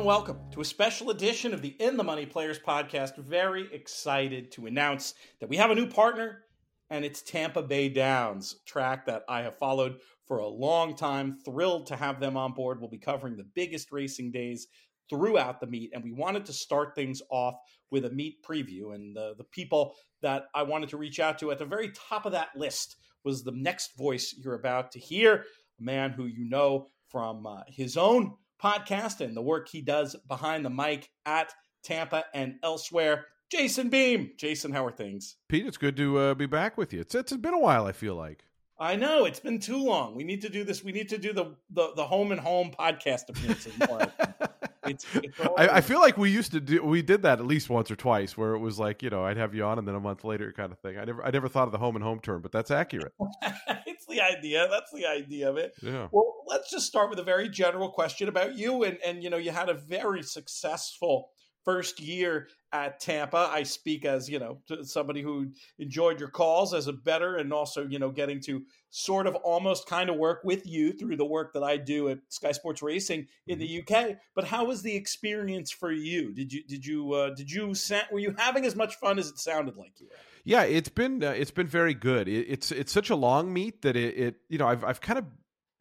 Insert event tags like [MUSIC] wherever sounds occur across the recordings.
And welcome to a special edition of the In the Money Players podcast. Very excited to announce that we have a new partner, and it's Tampa Bay Downs, track that I have followed for a long time. Thrilled to have them on board. We'll be covering the biggest racing days throughout the meet, and we wanted to start things off with a meet preview. And the, the people that I wanted to reach out to at the very top of that list was the next voice you're about to hear, a man who you know from uh, his own podcast and the work he does behind the mic at Tampa and elsewhere. Jason Beem. Jason, how are things? Pete, it's good to uh, be back with you. It's it's been a while. I feel like. I know it's been too long. We need to do this. We need to do the the, the home and home podcast appearances more. [LAUGHS] it's, it's I, I, feel like we used to do we did that at least once or twice where it was like you know I'd have you on and then a month later kind of thing. I never I never thought of the home and home term, but that's accurate. [LAUGHS] the idea. That's the idea of it. Yeah. Well, let's just start with a very general question about you and and you know you had a very successful first year at Tampa. I speak as, you know, somebody who enjoyed your calls as a better and also, you know, getting to sort of almost kind of work with you through the work that I do at Sky Sports Racing in the mm-hmm. UK. But how was the experience for you? Did you did you uh, did you were you having as much fun as it sounded like you were? Yeah, it's been uh, it's been very good. It, it's it's such a long meet that it, it you know I've I've kind of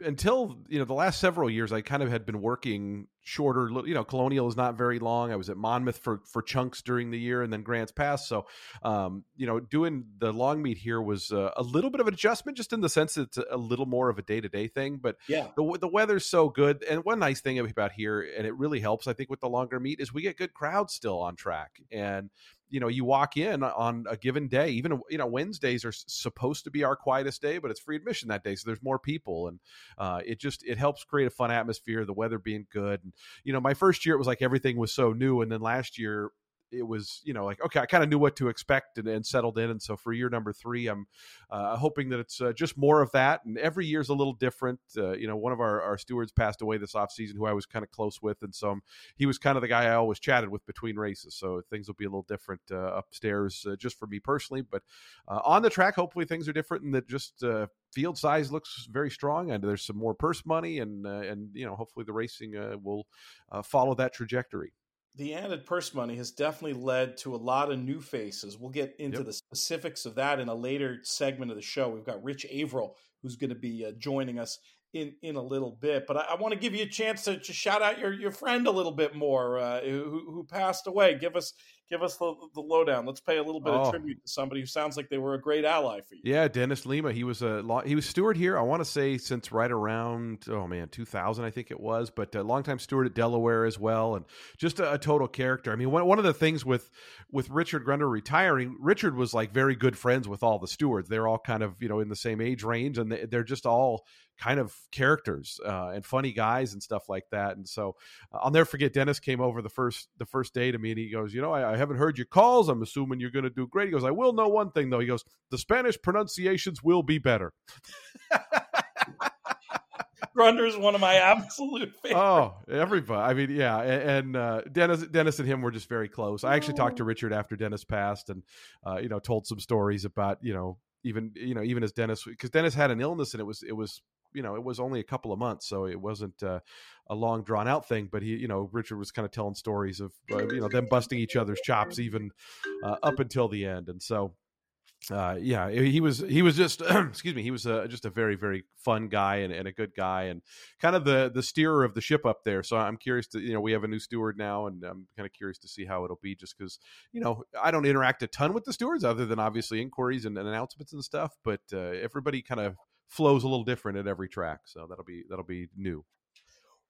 until you know the last several years i kind of had been working shorter you know colonial is not very long. I was at monmouth for for chunks during the year and then grants pass. So um, you know doing the long meet here was uh, a little bit of an adjustment just in the sense that it's a little more of a day-to-day thing. But yeah. the, the weather's so good. And one nice thing about here and it really helps i think with the longer meet is we get good crowds still on track. And you know you walk in on a given day even you know wednesdays are supposed to be our quietest day but it's free admission that day so there's more people and uh, it just it helps create a fun atmosphere the weather being good and you know my first year it was like everything was so new and then last year it was you know like okay i kind of knew what to expect and, and, settled in and so for year number three i'm uh, hoping that it's uh, just more of that. And every year is a little different uh, you know one of our, our stewards passed away this off season who i was kind of close with and so he was kind of the guy i always chatted with between races so things will be a little different uh, upstairs uh, just for me personally but uh, on the track hopefully things are different and that just field size looks very strong and there's some more purse money and and you know hopefully the racing will follow that trajectory the added purse money has definitely led to a lot of new faces. We'll get into yep. the specifics of that in a later segment of the show. We've got Rich Averill, who's going to be uh, joining us in in a little bit. But I, I want to give you a chance to, to, shout out your your friend a little bit more, uh, who, who passed away. Give us give us the, the lowdown. Let's pay a little bit oh. of tribute to somebody who sounds like they were a great ally for you. Yeah, Dennis Lima. He was a he was steward here. I want to say since right around oh man, 2000 I think it was, but a longtime steward at Delaware as well, and just a, a total character. I mean, one one of the things with with Richard Grunder retiring, Richard was like very good friends with all the stewards. They're all kind of you know in the same age range, and they, they're just all kind of characters uh, and funny guys and stuff like that. And so uh, I'll never forget. Dennis came over the first the first day to me, and he goes, "You know, I, I haven't heard your calls. I'm assuming you're going to do great." He goes, "I will know one thing though." He goes, "The Spanish pronunciations will be better." [LAUGHS] Grunder is one of my absolute [LAUGHS] favorites. Oh, everybody! I mean, yeah, and, and uh, Dennis, Dennis and him were just very close. I actually talked to Richard after Dennis passed, and uh, you know, told some stories about you know even you know even as Dennis because Dennis had an illness and it was it was you know it was only a couple of months so it wasn't uh, a long drawn out thing but he you know richard was kind of telling stories of uh, you know them busting each other's chops even uh, up until the end and so uh, yeah, he was he was just [CLEARS THROAT] excuse me, he was uh, just a very very fun guy and, and, a good guy and kind of the the steerer of the ship up there. So I'm curious to you know we have a new steward now and I'm kind of curious to see how it'll be just because you know I don't interact a ton with the stewards other than obviously inquiries and, and announcements and stuff, but uh, everybody kind of flows a little different at every track. So that'll be that'll be new.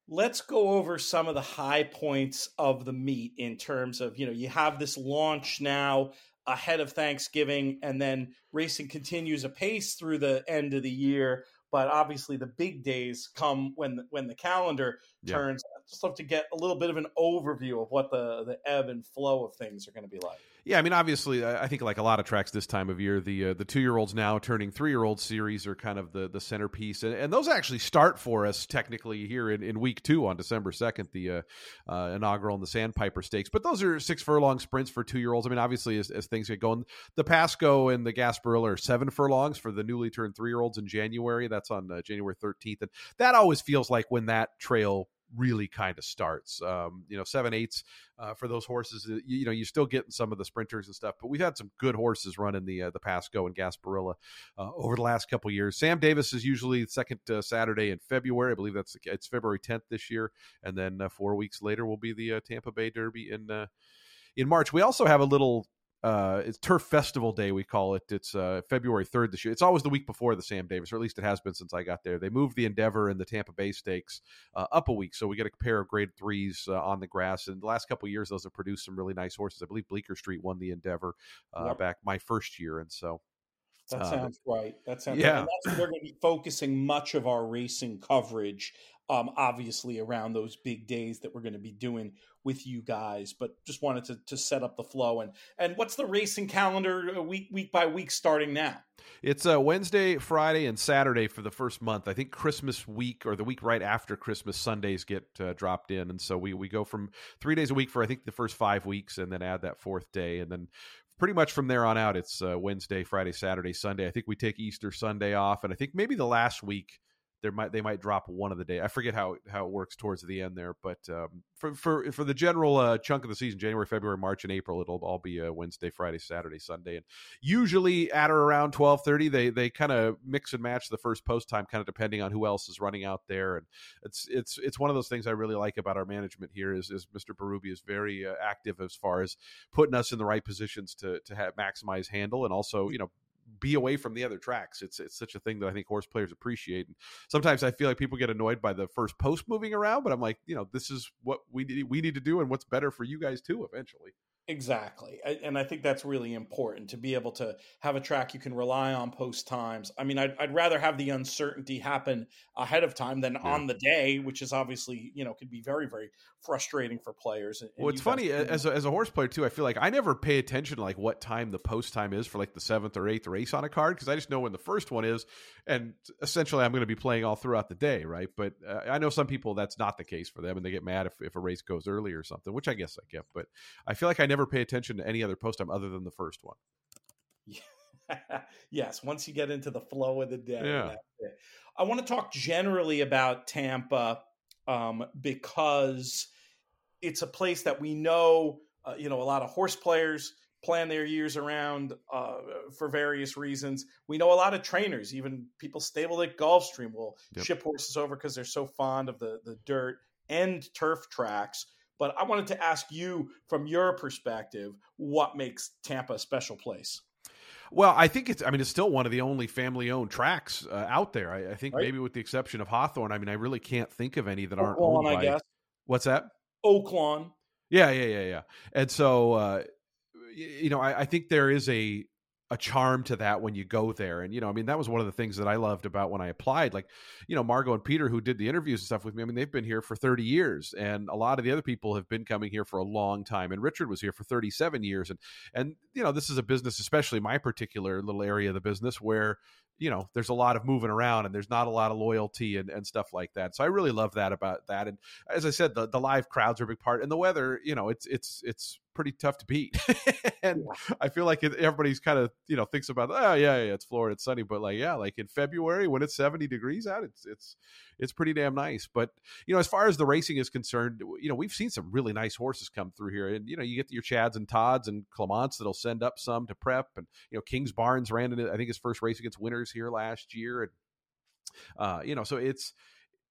Let's go over some of the high points of the meet in terms of, you know, you have this launch now ahead of Thanksgiving and then racing continues apace through the end of the year, but obviously the big days come when when the calendar turns. Yeah. Just love to get a little bit of an overview of what the the ebb and flow of things are going to be like. Yeah, I mean, obviously, I think like a lot of tracks this time of year, the uh, the two year olds now turning three year old series are kind of the the centerpiece, and, and those actually start for us technically here in, in week two on December second, the uh, uh, inaugural and the Sandpiper Stakes. But those are six furlong sprints for two year olds. I mean, obviously, as, as things get going, the Pasco and the Gasparilla are seven furlongs for the newly turned three year olds in January. That's on uh, January thirteenth, and that always feels like when that trail really kind of starts. Um, you know, seven eights uh, for those horses. You, you, know, you're still getting some of the sprinters and stuff, but we've had some good horses running the uh, the Pasco and Gasparilla uh, over the last couple years. Sam Davis is usually the second uh, Saturday in February. I believe that's it's February 10th this year, and then uh, four weeks later will be the uh, Tampa Bay Derby in in March. We also have a little uh, it's Turf Festival Day, we call it. It's uh, February 3rd this year. It's always the week before the Sam Davis, or at least it has been since I got there. They moved the Endeavor and the Tampa Bay Stakes uh, up a week, so we get a pair of grade threes uh, on the grass. And the last couple years, those have produced some really nice horses. I believe Bleecker Street won the Endeavor uh, yep. back my first year, and so. That uh, sounds right. That sounds yeah. Right. That's we're going to be focusing much of our racing coverage um, obviously around those big days that we're going to be doing with you guys. But just wanted to, to set up the flow and and what's the racing calendar uh, week week by week starting now? It's uh, Wednesday, Friday, and Saturday for the first month. I think Christmas week or the week right after Christmas, Sundays get uh, dropped in, and so we we go from three days a week for I think the first five weeks, and then add that fourth day, and then pretty much from there on out, it's uh, Wednesday, Friday, Saturday, Sunday. I think we take Easter Sunday off, and I think maybe the last week there might they might drop one of the day. I forget how how it works towards the end there, but um, for for for the general uh, chunk of the season, January, February, March, and April, it'll all be a Wednesday, Friday, Saturday, Sunday, and usually at or around twelve thirty, they they kind of mix and match the first post time, kind of depending on who else is running out there, and it's it's it's one of those things I really like about our management here is is Mr. Berube is very uh, active as far as putting us in the right positions to to have maximize handle and also you know be away from the other tracks. It's it's such a thing that I think horse players appreciate. And sometimes I feel like people get annoyed by the first post moving around, but I'm like, you know, this is what we need, we need to do, and what's better for you guys too eventually. Exactly. And I think that's really important to be able to have a track you can rely on post times. I mean, I'd, I'd rather have the uncertainty happen ahead of time than yeah. on the day, which is obviously, you know, could be very, very frustrating for players. And well, it's funny as a, as a horse player too. I feel like I never pay attention to like what time the post time is for like the seventh or eighth race on a card because I just know when the first one is, and essentially I'm going to be playing all throughout the day, right? But uh, I know some people that's not the case for them, and they get mad if, if a race goes early or something, which I guess I get. But I feel like I never pay attention to any other post time other than the first one. [LAUGHS] yes, once you get into the flow of the day. Yeah. I want to talk generally about Tampa um, because it's a place that we know, uh, you know, a lot of horse players plan their years around uh, for various reasons. We know a lot of trainers, even people stabled at Gulfstream, will yep. ship horses over because they're so fond of the the dirt and turf tracks. But I wanted to ask you, from your perspective, what makes Tampa a special place? Well, I think it's. I mean, it's still one of the only family-owned tracks uh, out there. I, I think right. maybe with the exception of Hawthorne. I mean, I really can't think of any that aren't owned by. I guess. What's that? Oaklawn. Yeah, yeah, yeah, yeah. And so, uh, you know, I, I, think there is a a charm to that when you go there. And, you know, I mean, that was one of the things that I loved about when I applied. Like, you know, Margot and Peter, who did the interviews and stuff with me, I mean, they've been here for 30 years. And a lot of the other people have been coming here for a long time. And Richard was here for 37 years. And, and, you know, this is a business, especially my particular little area of the business, where, you know, there's a lot of moving around and there's not a lot of loyalty and, and stuff like that. So I really love that about that. And as I said, the, the live crowds are a big part and the weather, you know, it's, it's, it's pretty tough to beat. [LAUGHS] and yeah. I feel like everybody's kind of, you know, thinks about, oh yeah, yeah, it's Florida, it's sunny. But like, yeah, like in February when it's 70 degrees out, it's, it's, it's pretty damn nice. But, you know, as far as the racing is concerned, you know, we've seen some really nice horses come through here. And, you know, you get your Chads and Todds and Clements that'll send up some to prep. And, you know, Kingsbarns ran in, I think his first race against winners here last year. And, uh, you know, so it's,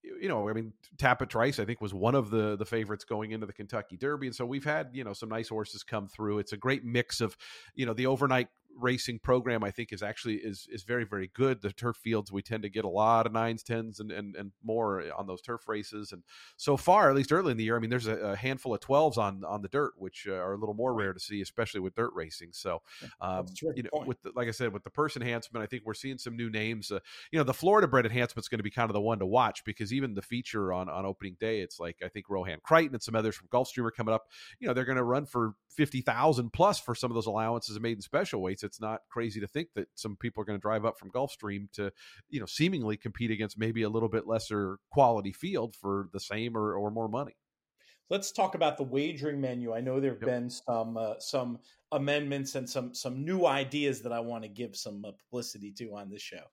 you know, I mean, Tapit Trice, I think, was one of the the favorites going into the Kentucky Derby, and so we've had you know some nice horses come through. It's a great mix of, you know, the overnight racing program I think is actually is is very very good. The turf fields we tend to get a lot of nines, tens, and and, and more on those turf races. And so far, at least early in the year, I mean, there's a, a handful of twelves on on the dirt, which uh, are a little more rare to see, especially with dirt racing. So, um, you know, point. with the, like I said, with the purse enhancement, I think we're seeing some new names. Uh, you know, the Florida bred enhancement is going to be kind of the one to watch because even the feature on on opening day, it's like I think Rohan Crichton and some others from Gulfstream are coming up. You know, they're going to run for fifty thousand plus for some of those allowances and maiden special weights. It's not crazy to think that some people are going to drive up from Gulfstream to, you know, seemingly compete against maybe a little bit lesser quality field for the same or, or more money. Let's talk about the wagering menu. I know there have yep. been some uh, some amendments and some some new ideas that I want to give some uh, publicity to on this show.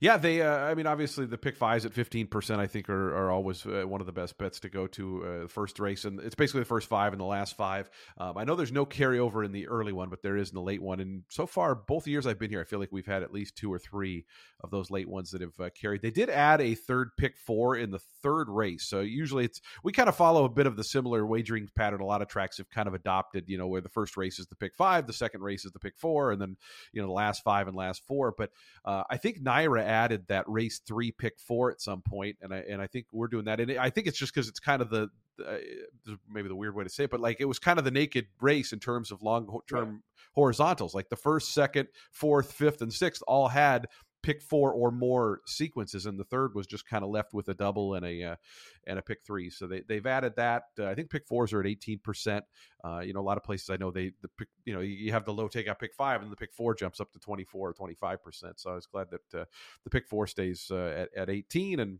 Yeah, they. Uh, I mean, obviously the pick fives at fifteen percent. I think are, are always uh, one of the best bets to go to uh, first race, and it's basically the first five and the last five. Um, I know there's no carryover in the early one, but there is in the late one. And so far, both years I've been here, I feel like we've had at least two or three of those late ones that have uh, carried. They did add a third pick four in the third race, so usually it's we kind of follow a bit of the similar wagering pattern. A lot of tracks have kind of adopted, you know, where the first race is the pick five, the second race is the pick four, and then you know the last five and last four. But uh, I think NYRA added that race three, pick four at some point, and I and I think we're doing that. And I think it's just because it's kind of the uh, maybe the weird way to say it, but like it was kind of the naked race in terms of long term right. horizontals. Like the first, second, fourth, fifth, and sixth all had pick four or more sequences, and the third was just kind of left with a double and a uh, and a pick three. So they they've added that. Uh, I think pick fours are at eighteen percent. Uh, you know, a lot of places I know they the pick, you know you have the low takeout pick five, and the pick four jumps up to 24 or 25 percent. So I was glad that uh, the pick four stays uh, at at eighteen, and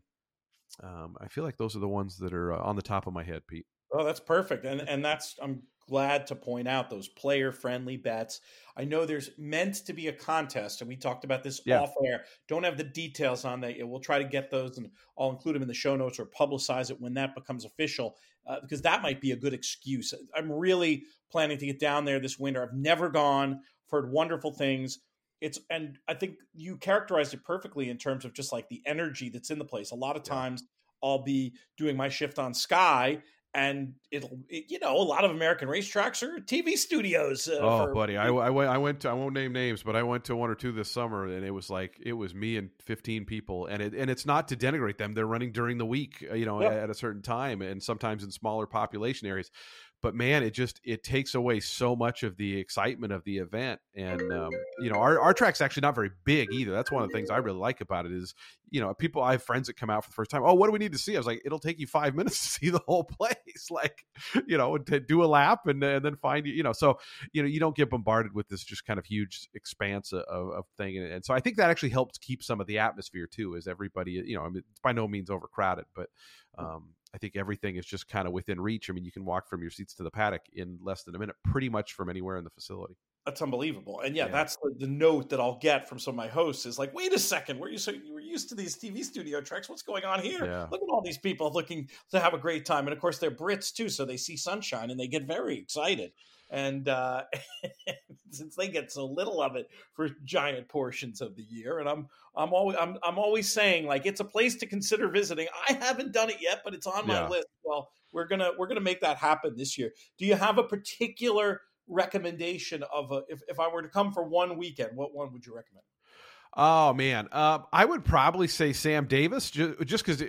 um, I feel like those are the ones that are on the top of my head, Pete. Oh, that's perfect, and and that's I'm glad to point out those player friendly bets. I know there's meant to be a contest, and we talked about this yeah. off air. Don't have the details on that. We'll try to get those, and I'll include them in the show notes or publicize it when that becomes official, uh, because that might be a good excuse. I'm really planning to get down there this winter. I've never gone, heard wonderful things. It's and I think you characterized it perfectly in terms of just like the energy that's in the place. A lot of times. Yeah. I'll be doing my shift on Sky and it'll it, you know a lot of american racetracks are tv studios uh, oh for, buddy I, I, went, I went to i won't name names but i went to one or two this summer and it was like it was me and 15 people and it and it's not to denigrate them they're running during the week uh, you know yep. at, at a certain time and sometimes in smaller population areas but man, it just it takes away so much of the excitement of the event. And um, you know, our our track's actually not very big either. That's one of the things I really like about it is you know, people I have friends that come out for the first time. Oh, what do we need to see? I was like, it'll take you five [LAUGHS] minutes to see the whole place, [LAUGHS] like you know, to do a lap and, and then find you, you know. So you know, you don't get bombarded with this just kind of huge expanse of, of thing, and, and so I think that actually helps keep some of the atmosphere too. Is everybody, you know, I mean, it's by no means overcrowded, but um, I think everything is just kind of within reach. I mean, you can walk from your seats to the paddock in less than a minute, pretty much from anywhere in the facility. That's unbelievable. And yeah, yeah. that's the, the, note that I'll get from some of my hosts is like, wait a second, we're used, so you were used to these TV studio tracks. What's going on here? Yeah. Look at all these people looking to have a great time. And of course, they're Brits too, so they see sunshine and they get very excited and uh, [LAUGHS] since they get so little of it for giant portions of the year, and I'm I'm always I'm I'm always saying like it's a place to consider visiting. I haven't done it yet, but it's on my yeah. list. Well, we're gonna we're gonna make that happen this year. Do you have a particular recommendation of a if if I were to come for one weekend, what one would you recommend? Oh man, uh, I would probably say Sam Davis, just because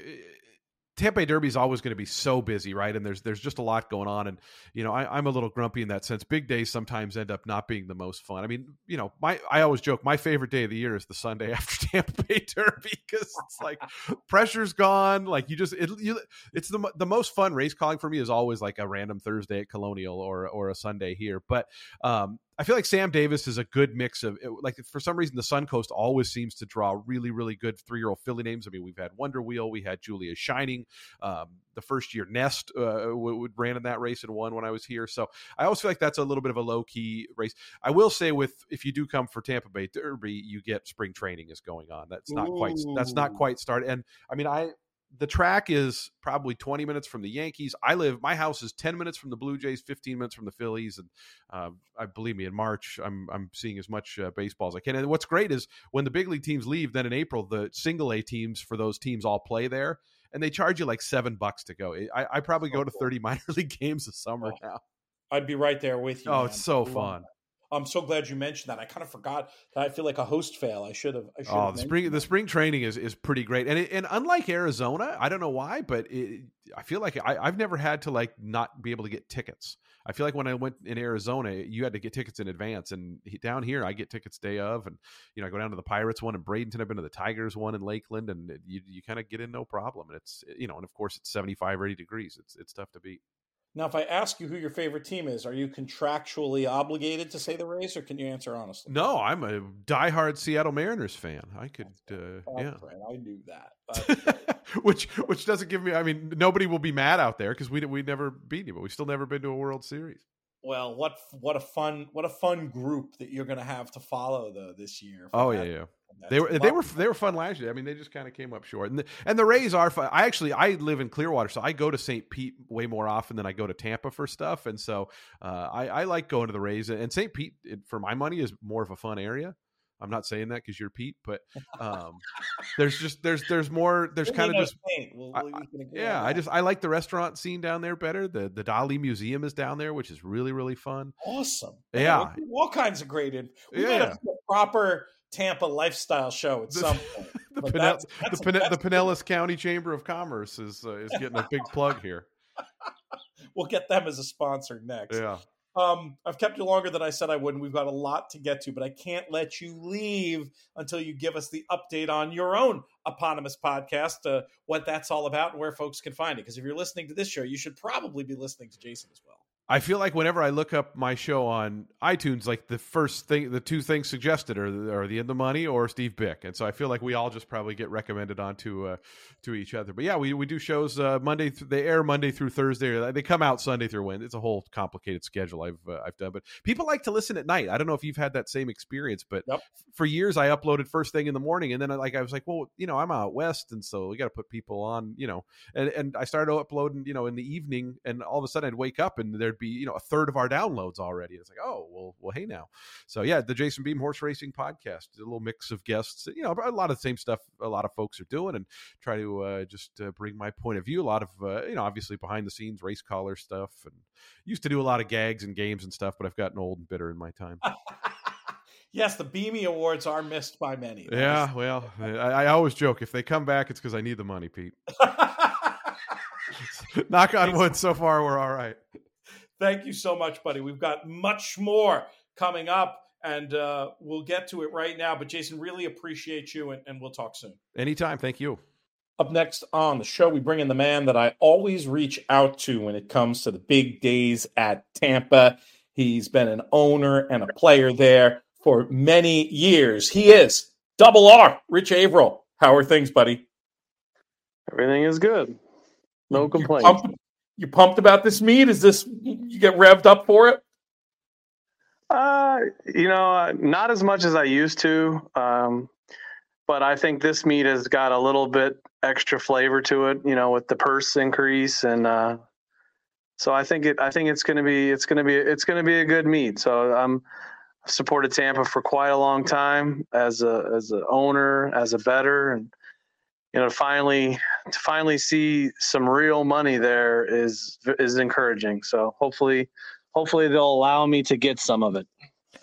Tampa Bay Derby is always going to be so busy, right? And there's there's just a lot going on, and you know I, am a little grumpy in that sense. Big days sometimes end up not being the most fun. I mean, you know, my I always joke my favorite day of the year is the Sunday [LAUGHS] after Tampa Bay Derby because it's like pressure's gone. Like you just it, you, it's the the most fun race calling for me is always like a random Thursday at Colonial or or a Sunday here. But um, I feel like Sam Davis is a good mix of like for some reason the Suncoast always seems to draw really really good three year old filly names. I mean we've had Wonder Wheel, we had Julia Shining, um, the first year Nest uh, would ran in that race and won when I was here. So I always feel like that's a little bit of a low key race. I will say with if you do come for Tampa Bay Derby, you get spring training is going on. That's not Ooh. quite that's not quite started. And I mean I the track is probably 20 minutes from the Yankees. I live, my house is 10 minutes from the Blue Jays, 15 minutes from the Phillies. And uh, I believe me, in March, I'm, I'm seeing as much uh, baseball as I can. And what's great is when the big league teams leave, then in April, the single A teams for those teams all play there and they charge you like seven bucks to go. I, I probably go to 30 minor [LAUGHS] league games a summer oh, now. I'd be right there with you. Oh, man. it's so fun. I'm so glad you mentioned that. I kind of forgot that. I feel like a host fail. I should have. I should oh, the spring the spring training is is pretty great, and it, and unlike Arizona, I don't know why, but it, I feel like I, I've never had to like not be able to get tickets. I feel like when I went in Arizona, you had to get tickets in advance, and down here I get tickets day of, and you know I go down to the Pirates one in Bradenton. I've been to the Tigers one in Lakeland, and you you kind of get in no problem. And it's you know, and of course it's 75, 80 degrees. It's it's tough to beat. Now, if I ask you who your favorite team is, are you contractually obligated to say the Rays, or can you answer honestly? No, I'm a diehard Seattle Mariners fan. I could, uh, yeah, right. I knew that. [LAUGHS] which which doesn't give me. I mean, nobody will be mad out there because we we never beat you, but we've still never been to a World Series. Well, what what a fun what a fun group that you're going to have to follow though this year. Oh yeah, yeah. They were they were they were fun last year. I mean, they just kind of came up short. And the, and the Rays are fun. I actually I live in Clearwater, so I go to St. Pete way more often than I go to Tampa for stuff. And so uh, I I like going to the Rays. And St. Pete, for my money, is more of a fun area. I'm not saying that because you're Pete, but um, there's just there's there's more there's kind of just we'll, I, yeah. I just I like the restaurant scene down there better. The the Dali Museum is down there, which is really really fun. Awesome. Yeah, all kinds of great. In, we yeah. a proper Tampa lifestyle show at some [LAUGHS] point. the, Pinell- that's, that's, the, the Pinellas County Chamber of Commerce is uh, is getting a big plug here. [LAUGHS] we'll get them as a sponsor next. Yeah. Um, I've kept you longer than I said I would, and we've got a lot to get to, but I can't let you leave until you give us the update on your own eponymous podcast, uh, what that's all about, and where folks can find it. Because if you're listening to this show, you should probably be listening to Jason as well. I feel like whenever I look up my show on iTunes, like the first thing, the two things suggested are, are the In the Money or Steve Byk, and so I feel like we all just probably get recommended onto uh, to each other. But yeah, we, we do shows uh, Monday. Th- they air Monday through Thursday. They come out Sunday through Wednesday. It's a whole complicated schedule I've uh, I've done. But people like to listen at night. I don't know if you've had that same experience, but yep. for years I uploaded first thing in the morning, and then I, like I was like, well, you know, I'm out west, and so we got to put people on, you know, and and I started uploading, you know, in the evening, and all of a sudden I'd wake up and there'd be you know a third of our downloads already. It's like, oh, well, well, hey now. So yeah, the Jason Beem Horse Racing Podcast, a little mix of guests. You know, a lot of the same stuff a lot of folks are doing, and try to uh, just uh, bring my point of view. A lot of uh, you know, obviously behind the scenes race collar stuff, and used to do a lot of gags and games and stuff, but I've gotten old and bitter in my time. [LAUGHS] yes, the Beamy Awards are missed by many. That yeah, is- well, [LAUGHS] I, I, always joke if they come back, it's because I need the money, Pete. [LAUGHS] Knock on wood. So far, we're all right. Thank you so much, buddy. We've got much more coming up, and uh, we'll get to it right now. But Jason, really appreciate you, and, and we'll talk soon. Anytime. Thank you. Up next on the show, we bring in the man that I always reach out to when it comes to the big days at Tampa. He's been an owner and a player there for many years. He is Double R, Rich Averill. How are things, buddy? Everything is good. No complaints. Pumped, you pumped about this meet? Is this you get revved up for it? Uh, you know, not as much as I used to. Um, but I think this meet has got a little bit extra flavor to it, you know, with the purse increase and uh, so I think it I think it's going to be it's going to be it's going to be a good meet. So I'm supported Tampa for quite a long time as a as an owner, as a better and you know finally to finally see some real money there is is encouraging. So hopefully hopefully they'll allow me to get some of it.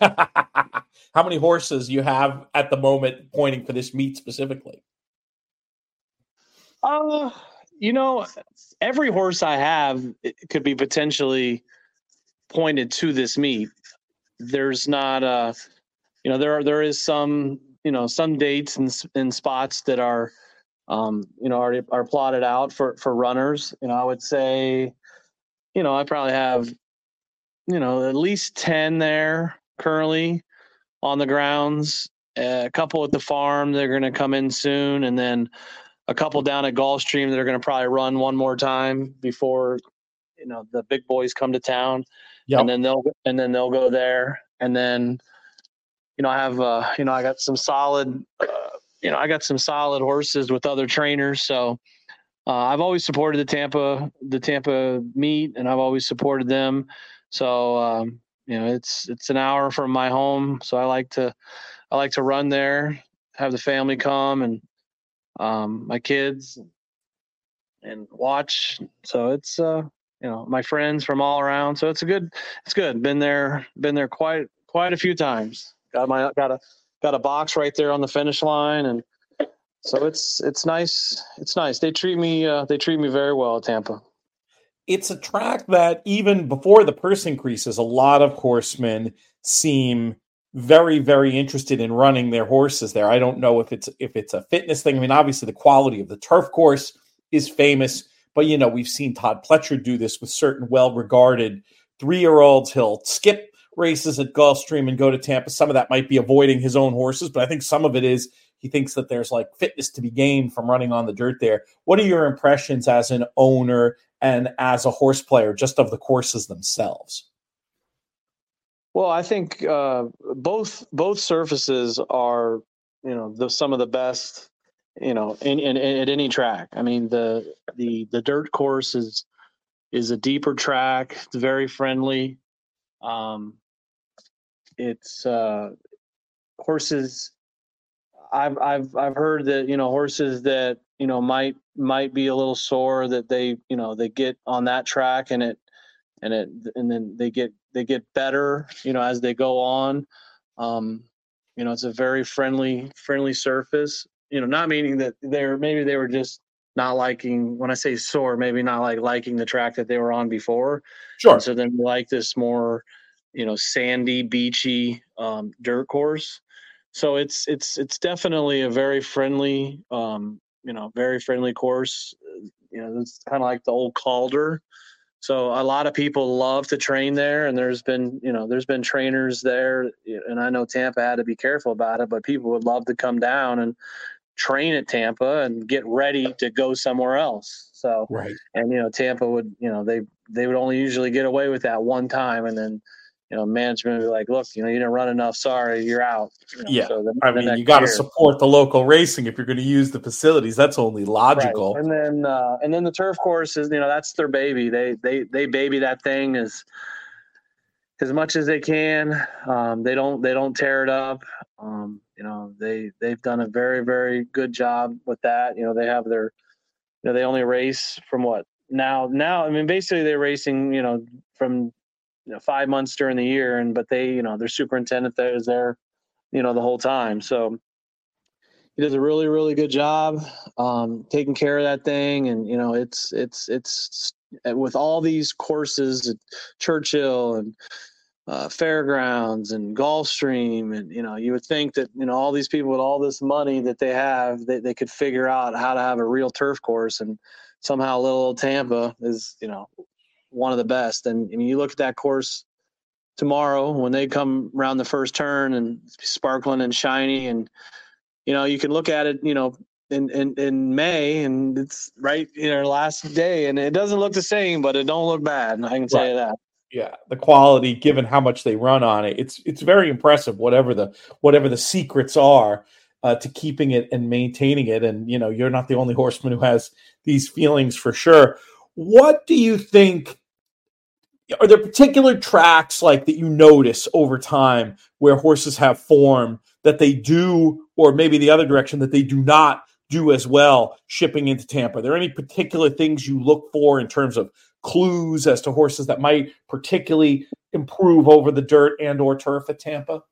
[LAUGHS] How many horses you have at the moment pointing for this meet specifically? Uh you know every horse i have could be potentially pointed to this meet. There's not a you know there are there is some you know some dates and, and spots that are um, you know, already are plotted out for for runners. You know, I would say, you know, I probably have, you know, at least ten there currently on the grounds. a couple at the farm they're going to come in soon, and then a couple down at Gulfstream that are going to probably run one more time before you know the big boys come to town. Yep. and then they'll and then they'll go there, and then you know I have uh, you know I got some solid. Uh, you know, I got some solid horses with other trainers. So uh, I've always supported the Tampa, the Tampa meet, and I've always supported them. So um, you know, it's it's an hour from my home, so I like to I like to run there, have the family come and um, my kids and watch. So it's uh, you know my friends from all around. So it's a good it's good. Been there been there quite quite a few times. Got my got a got a box right there on the finish line, and so it's it's nice. It's nice. They treat me uh, they treat me very well at Tampa. It's a track that even before the purse increases, a lot of horsemen seem very very interested in running their horses there. I don't know if it's if it's a fitness thing. I mean, obviously the quality of the turf course is famous, but you know we've seen Todd Pletcher do this with certain well regarded three year olds. He'll skip races at Gulfstream and go to Tampa. Some of that might be avoiding his own horses, but I think some of it is he thinks that there's like fitness to be gained from running on the dirt there. What are your impressions as an owner and as a horse player just of the courses themselves? Well, I think uh, both both surfaces are you know the, some of the best you know in, in, in, at any track. I mean the the the dirt course is is a deeper track. It's very friendly. Um, it's uh, horses. I've I've I've heard that you know horses that you know might might be a little sore that they you know they get on that track and it and it and then they get they get better you know as they go on um you know it's a very friendly friendly surface you know not meaning that they're maybe they were just not liking when i say sore maybe not like liking the track that they were on before sure and so then we like this more you know sandy beachy um, dirt course so it's it's it's definitely a very friendly um, you know very friendly course. You know it's kind of like the old calder. So a lot of people love to train there and there's been you know there's been trainers there and i know tampa had to be careful about it but people would love to come down and train at tampa and get ready to go somewhere else. So right. and you know tampa would you know they they would only usually get away with that one time and then you know, management would be like, look, you know, you didn't run enough. Sorry, you're out. You know, yeah. So the, I mean, you got to support the local racing if you're going to use the facilities. That's only logical. Right. And then, uh, and then the turf course is, you know, that's their baby. They, they, they baby that thing as, as much as they can. Um, they don't, they don't tear it up. Um, you know, they, they've done a very, very good job with that. You know, they have their, you know, they only race from what now, now, I mean, basically they're racing, you know, from you know, five months during the year, and but they, you know, their superintendent there is there, you know, the whole time. So he does a really, really good job um, taking care of that thing, and you know, it's it's it's with all these courses at Churchill and uh, fairgrounds and Gulfstream, and you know, you would think that you know all these people with all this money that they have, they, they could figure out how to have a real turf course, and somehow little old Tampa is you know one of the best. And I mean, you look at that course tomorrow when they come around the first turn and sparkling and shiny, and you know, you can look at it, you know, in in, in May, and it's right in our last day, and it doesn't look the same, but it don't look bad. I can tell right. you that. Yeah, the quality, given how much they run on it, it's it's very impressive. Whatever the whatever the secrets are. Uh, to keeping it and maintaining it. And you know, you're not the only horseman who has these feelings for sure. What do you think are there particular tracks like that you notice over time where horses have form that they do, or maybe the other direction that they do not do as well shipping into Tampa? Are there any particular things you look for in terms of clues as to horses that might particularly improve over the dirt and or turf at Tampa?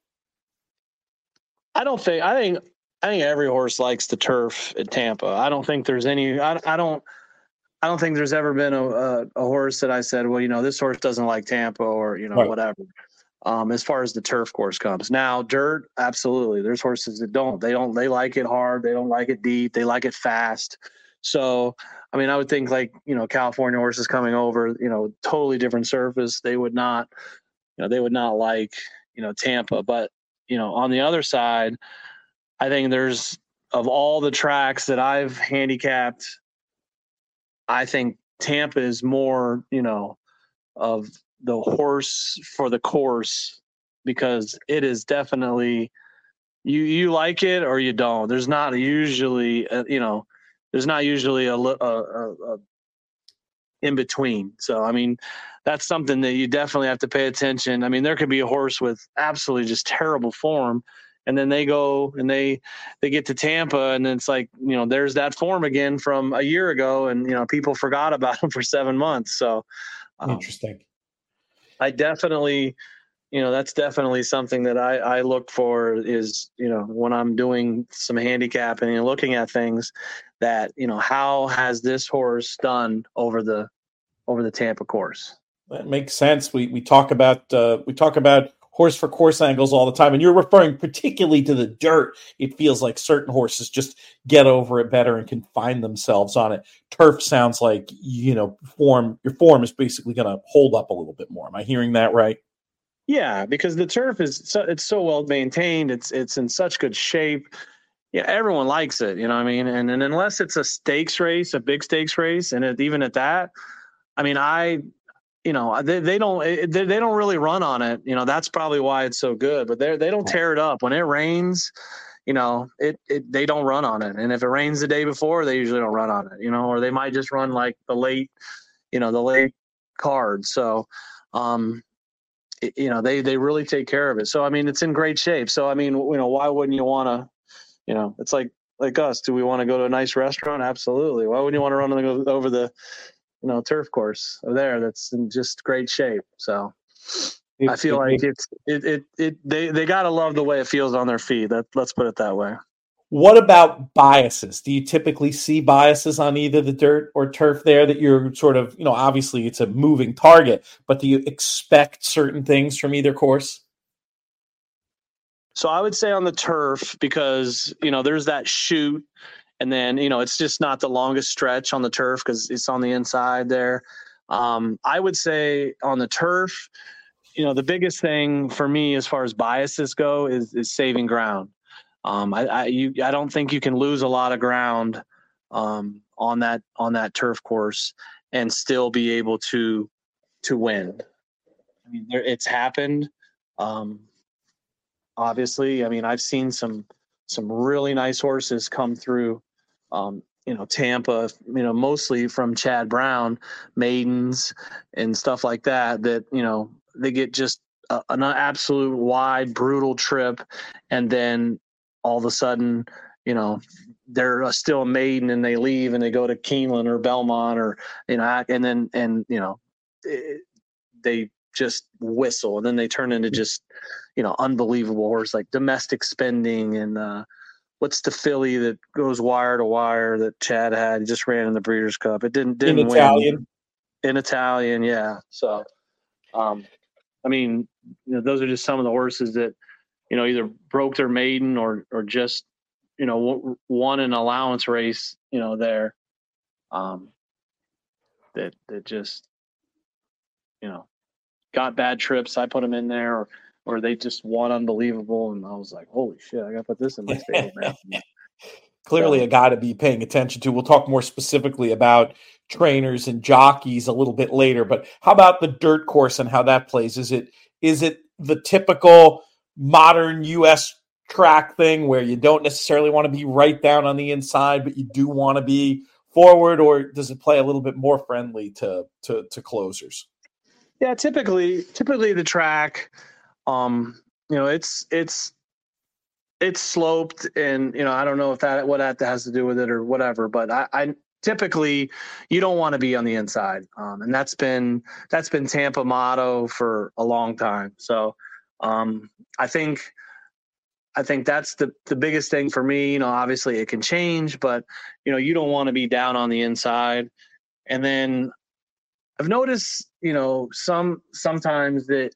I don't think I think I think every horse likes the turf at Tampa. I don't think there's any I, I don't I don't think there's ever been a, a, a, horse that I said, well, you know, this horse doesn't like Tampa or, you know, right. whatever. Um, as far as the turf course comes. Now, dirt, absolutely. There's horses that don't. They don't. They like it hard. They don't like it deep. They like it fast. So, I mean, I would think like you know, California horses coming over, you know, totally different surface. They would not, you know, they would not like you know Tampa. But you know, on the other side, I think there's of all the tracks that I've handicapped I think Tampa is more, you know, of the horse for the course because it is definitely you you like it or you don't. There's not usually, a, you know, there's not usually a, a, a, a in between. So I mean, that's something that you definitely have to pay attention. I mean, there could be a horse with absolutely just terrible form and then they go and they they get to Tampa and it's like you know there's that form again from a year ago and you know people forgot about [LAUGHS] him for seven months. So um, interesting. I definitely you know that's definitely something that I, I look for is you know when I'm doing some handicapping and looking at things that you know how has this horse done over the over the Tampa course? That makes sense. We we talk about uh, we talk about horse for course angles all the time. And you're referring particularly to the dirt. It feels like certain horses just get over it better and can find themselves on it. Turf sounds like, you know, form, your form is basically going to hold up a little bit more. Am I hearing that right? Yeah, because the turf is so, it's so well maintained. It's it's in such good shape. Yeah, everyone likes it. You know what I mean? And and unless it's a stakes race, a big stakes race, and it, even at that, I mean, I you know they, they don't they, they don't really run on it. You know that's probably why it's so good but they they don't tear it up. When it rains you know it, it they don't run on it. And if it rains the day before they usually don't run on it you know or they might just run like the late you know the late card. So um it, you know they they really take care of it. So i mean it's in great shape. So i mean you know why wouldn't you want to you know it's like like us. Do we want to go to a nice restaurant? Absolutely. Why wouldn't you want to run over the you know turf course there that's in just great shape. So it, I feel it, like it's it, it it they they gotta love the way it feels on their feet. That let's put it that way. What about biases? Do you typically see biases on either the dirt or turf there that you're sort of, you know, obviously it's a moving target, but do you expect certain things from either course? So I would say on the turf because, you know, there's that chute and then you know it's just not the longest stretch on the turf because it's on the inside there. Um, I would say on the turf, you know, the biggest thing for me as far as biases go is is saving ground. Um, I I, you, I don't think you can lose a lot of ground um, on that on that turf course and still be able to to win. I mean, there, it's happened. Um, obviously, I mean, I've seen some some really nice horses come through um, you know Tampa, you know mostly from Chad Brown, maidens and stuff like that. That you know they get just a, an absolute wide, brutal trip, and then all of a sudden, you know, they're still a maiden and they leave and they go to Keeneland or Belmont or you know, and then and you know, it, they just whistle and then they turn into just you know unbelievable horse like domestic spending and uh what's the filly that goes wire to wire that Chad had? He just ran in the Breeders' Cup. It didn't didn't in win. Italian. In Italian, yeah. So, um, I mean, you know, those are just some of the horses that you know either broke their maiden or or just you know won an allowance race. You know, there. Um, that that just you know got bad trips. I put them in there, or or they just won unbelievable. And I was like, holy shit, I got to put this in my stable, [LAUGHS] man. Clearly, so, a guy to be paying attention to. We'll talk more specifically about trainers and jockeys a little bit later. But how about the dirt course and how that plays? Is it is it the typical modern U.S. track thing where you don't necessarily want to be right down on the inside, but you do want to be forward, or does it play a little bit more friendly to to, to closers? Yeah, typically, typically the track um, you know, it's it's it's sloped, and you know, I don't know if that what that has to do with it or whatever, but I, I typically you don't want to be on the inside, um, and that's been that's been Tampa motto for a long time. So um, I think I think that's the the biggest thing for me. You know, obviously it can change, but you know, you don't want to be down on the inside. And then I've noticed, you know, some sometimes that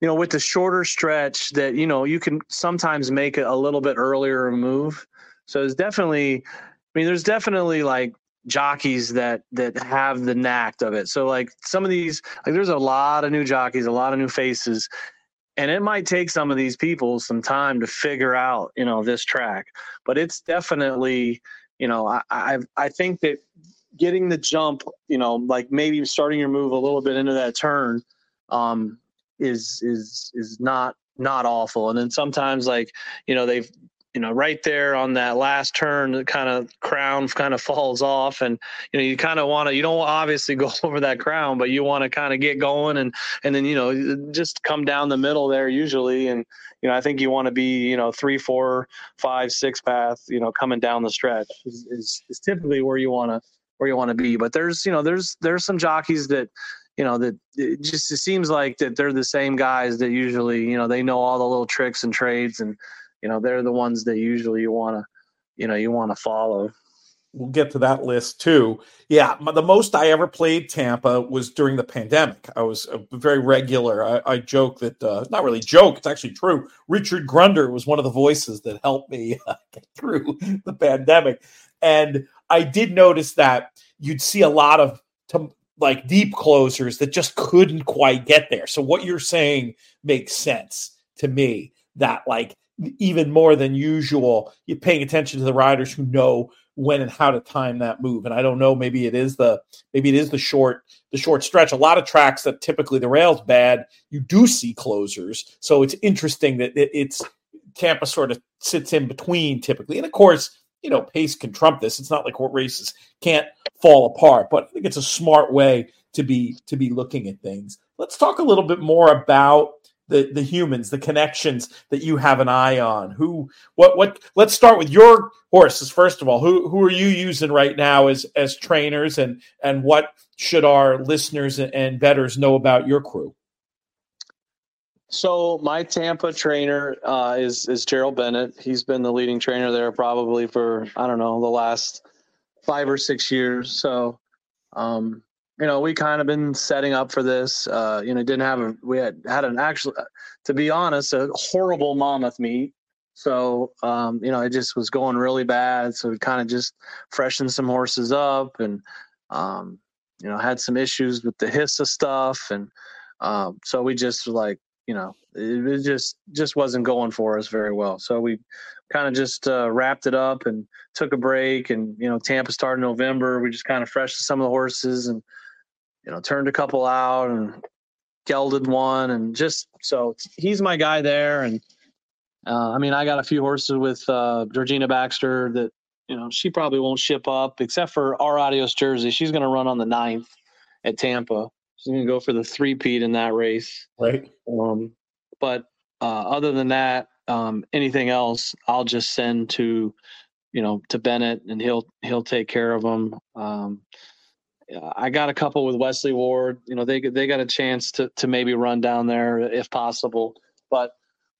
you know, with the shorter stretch that, you know, you can sometimes make a little bit earlier move. So it's definitely, I mean, there's definitely like jockeys that that have the knack of it. So like some of these, like there's a lot of new jockeys, a lot of new faces, and it might take some of these people some time to figure out, you know, this track. But it's definitely, you know, I I, I think that getting the jump, you know, like maybe starting your move a little bit into that turn, um, is is is not not awful. And then sometimes like you know they've you know right there on that last turn the kind of crown [LAUGHS] kind of falls off. And you know you kind of want to you don't obviously go [LAUGHS] over that crown but you want to kind of get going and and then you know just come down the middle there usually. And you know i think you want to be you know three four five six path you know coming down the stretch is, is, is typically where you want to where you want to be. But there's you know there's there's some jockeys that you know that it just it seems like that they're the same guys that usually you know they know all the little tricks and trades and you know they're the ones that usually you want to you know you want to follow. We'll get to that list too. Yeah the most i ever played tampa was during the pandemic. I was very regular i, I joke that uh, not really joke it's actually true. Richard grunder was one of the voices that helped me uh, [LAUGHS] get through the pandemic. And i did notice that you'd see a lot of like deep closers that just couldn't quite get there. So what you're saying makes sense to me that like even more than usual, you're paying attention to the riders who know when and how to time that move. And I don't know, maybe it is the maybe it is the short the short stretch. A lot of tracks that typically the rail's bad, you do see closers. So it's interesting that it, it's Tampa sort of sits in between typically. And of course, you know, pace can trump this. It's not like what races can't fall apart, but I think it's a smart way to be to be looking at things. Let's talk a little bit more about the the humans, the connections that you have an eye on. Who what what let's start with your horses first of all. Who who are you using right now as as trainers and and what should our listeners and bettors know about your crew? So my Tampa trainer uh, is is Gerald Bennett. He's been the leading trainer there probably for I don't know the last five or six years. So, um, you know, we kind of been setting up for this. Uh, you know, didn't have a we had had an actual, to be honest, a horrible Monmouth meet. So, um, you know, it just was going really bad. So we kind of just freshened some horses up and, um, you know, had some issues with the HISA stuff. And um, so we just like, you know, it, just just wasn't going for us very well. So we kind of just uh, wrapped it up and took a break. And you know, Tampa started November. We just kind of freshened some of the horses and you know turned a couple out and gelded one and just so he's my guy there. And uh, I mean, I got a few horses with uh, Georgina Baxter that you know she probably won't ship up except for our Adios Jersey. She's going to run on the ninth at Tampa. She's going to go for the three peat in that race. Right. Um, but uh, other than that, um, anything else, I'll just send to, you know, to Bennett, and he'll he'll take care of them. Um, I got a couple with Wesley Ward. You know, they they got a chance to to maybe run down there if possible, but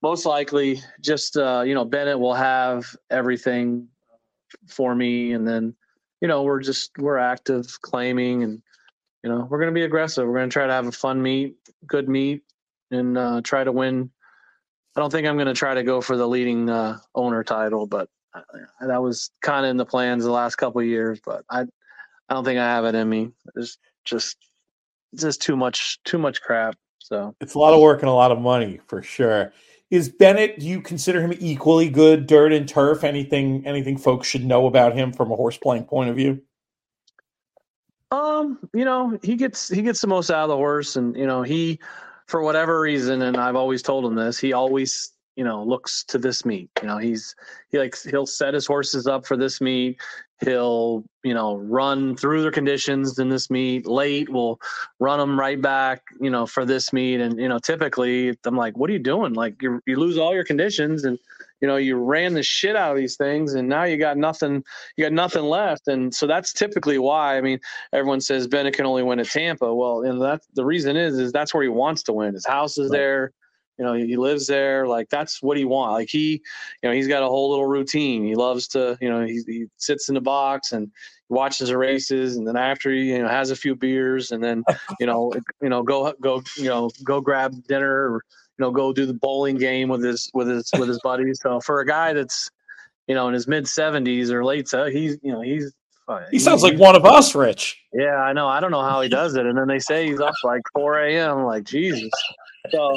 most likely, just uh, you know, Bennett will have everything for me, and then, you know, we're just we're active claiming and you know, we're going to be aggressive. We're going to try to have a fun meet, good meet, and uh, try to win. I don't think I'm going to try to go for the leading uh, owner title, but I, that was kind of in the plans the last couple of years. But I, I don't think I have it in me. It's just, just too much, too much crap. So it's a lot of work and a lot of money for sure. Is Bennett? Do you consider him equally good dirt and turf? Anything, anything folks should know about him from a horse playing point of view? Um, you know, he gets he gets the most out of the horse, and you know, he for whatever reason, and I've always told him this, he always you know looks to this meet. You know, he's he likes he'll set his horses up for this meet. He'll you know run through their conditions in this meet. Late, we'll run them right back. You know, for this meet, and you know, typically I'm like, what are you doing? Like you you lose all your conditions and you know you ran the shit out of these things and now you got nothing you got nothing left. And so that's typically why i mean everyone says bennett can only win at tampa. Well and that the reason is is that's where he wants to win. His house is right. there. You know he lives there. Like that's what he wants like he you know he's got a whole little routine. He loves to you know he, he sits in the box and watches the races. And then after he you know has a few beers and then you know [LAUGHS] you know go go you know go grab dinner or know, go do the bowling game with his with his with his buddies. So for a guy that's, you know, in his mid seventies or late, so he's you know he's he sounds like one of us, Rich. Yeah, I know. I don't know how he does it. And then they say he's up like 4 a.m. Like Jesus. So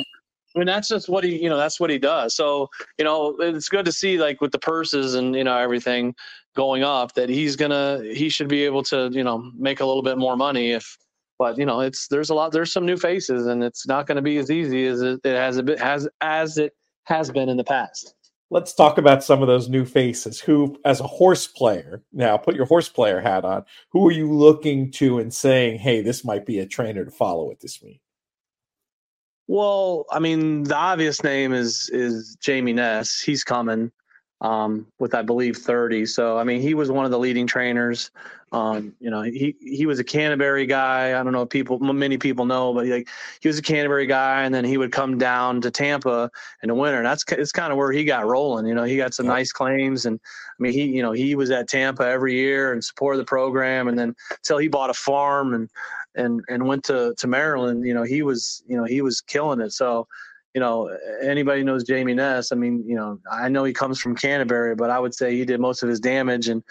I mean, that's just what he, you know, that's what he does. So, you know, it's good to see like with the purses and, you know, everything going up that he's going to, he should be able to, you know, make a little bit more money if, but you know, it's there's a lot there's some new faces, and it's not going to be as easy as it, it has a bit has as it has been in the past. Let's talk about some of those new faces. Who, as a horse player, now put your horse player hat on. Who are you looking to and saying, "Hey, this might be a trainer to follow at this meet"? Well, I mean, the obvious name is is Jamie Ness. He's coming um, with I believe 30. So I mean, he was one of the leading trainers. Um, you know, he he was a Canterbury guy. I don't know if people many people know, but he, like he was a Canterbury guy, and then he would come down to Tampa in the winter. And that's it's kind of where he got rolling. You know, he got some nice claims, and I mean, he you know he was at Tampa every year and supported the program, and then until he bought a farm and and and went to to Maryland, you know, he was you know he was killing it. So you know, anybody knows Jamie Ness. I mean, you know, I know he comes from Canterbury, but I would say he did most of his damage and,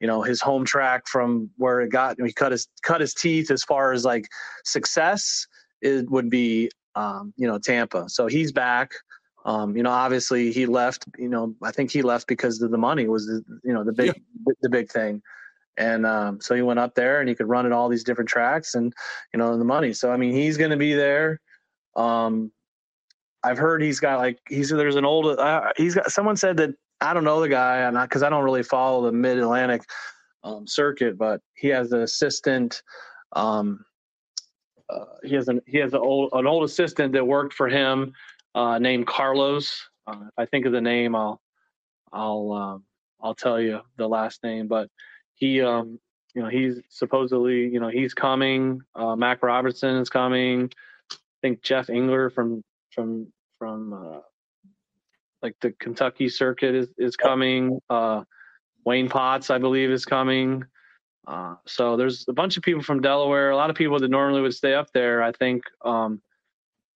you know, his home track from where it got, he cut his, cut his teeth as far as like success, it would be, um, you know, Tampa. So he's back. Um, you know, obviously he left. You know, I think he left because of the money was the you know the big yeah. the big thing, and um, so he went up there and he could run at all these different tracks and you know the money. So I mean, he's going to be there. Um, I've heard he's got like he's there's an old uh, he's got someone said that I don't know the guy and because I don't really follow the Mid Atlantic um, circuit, but he has an assistant. Um, uh, he has an he has an old an old assistant that worked for him uh, named Carlos. Uh, if I think of the name, I'll I'll um, I'll tell you the last name. But he um, you know he's supposedly you know he's coming. Uh, Mac Robertson is coming. I think Jeff Engler from from from uh, like the Kentucky circuit is is coming. Uh, Wayne Potts, I believe, is coming. Uh, so there's a bunch of people from Delaware. A lot of people that normally would stay up there. I think, um,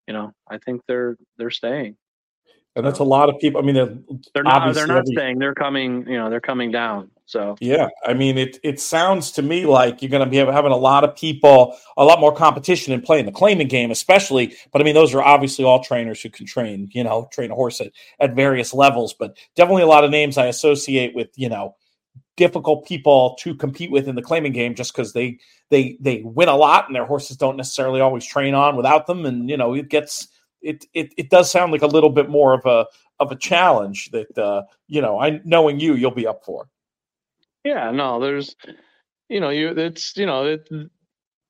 you know, I think they're they're staying. And that's a lot of people. I mean, they're, they're not they're not every, staying. They're coming. You know, they're coming down. So yeah, I mean, it it sounds to me like you're going to be having a lot of people, a lot more competition in playing the claiming game, especially. But I mean, those are obviously all trainers who can train, you know, train a horse at, at various levels. But definitely a lot of names I associate with, you know, difficult people to compete with in the claiming game just because they they they win a lot and their horses don't necessarily always train on without them and you know it gets it it, it does sound like a little bit more of a of a challenge that uh you know i knowing you you'll be up for yeah no there's you know you it's you know it,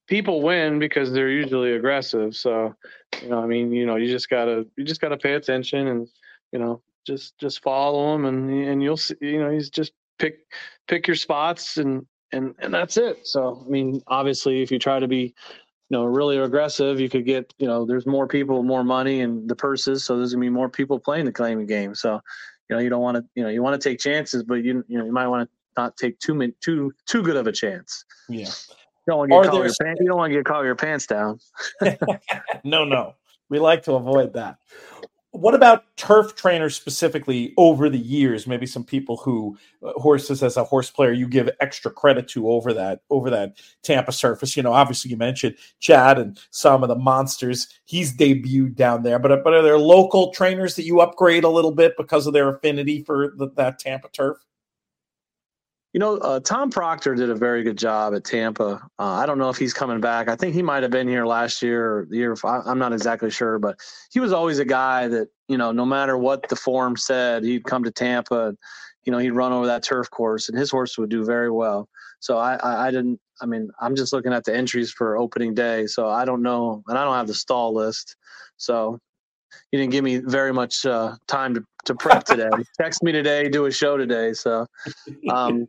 people win because they're usually aggressive so you know i mean you know you just gotta you just gotta pay attention and you know just just follow him and and you'll see you know he's just pick pick your spots and and and that's it. So I mean, obviously, if you try to be you know really aggressive, you could get you know there's more people, more money, and the purses. So there's gonna be more people playing the claiming game. So you know you don't want to you know you want to take chances, but you you know you might want to not take too many too too good of a chance. Yeah. You don't want to get, caught, your pants, you don't want to get caught your pants down. [LAUGHS] no, no. We like to avoid that what about turf trainers specifically over the years maybe some people who uh, horses as a horse player you give extra credit to over that over that tampa surface you know obviously you mentioned chad and some of the monsters he's debuted down there but, but are there local trainers that you upgrade a little bit because of their affinity for the, that tampa turf you know, uh, Tom Proctor did a very good job at Tampa. Uh, I don't know if he's coming back. I think he might have been here last year or the year. I'm not exactly sure, but he was always a guy that you know, no matter what the form said, he'd come to Tampa. You know, he'd run over that turf course, and his horse would do very well. So I, I, I didn't. I mean, I'm just looking at the entries for opening day, so I don't know, and I don't have the stall list. So you didn't give me very much uh, time to, to prep today. [LAUGHS] Text me today, do a show today. So, um,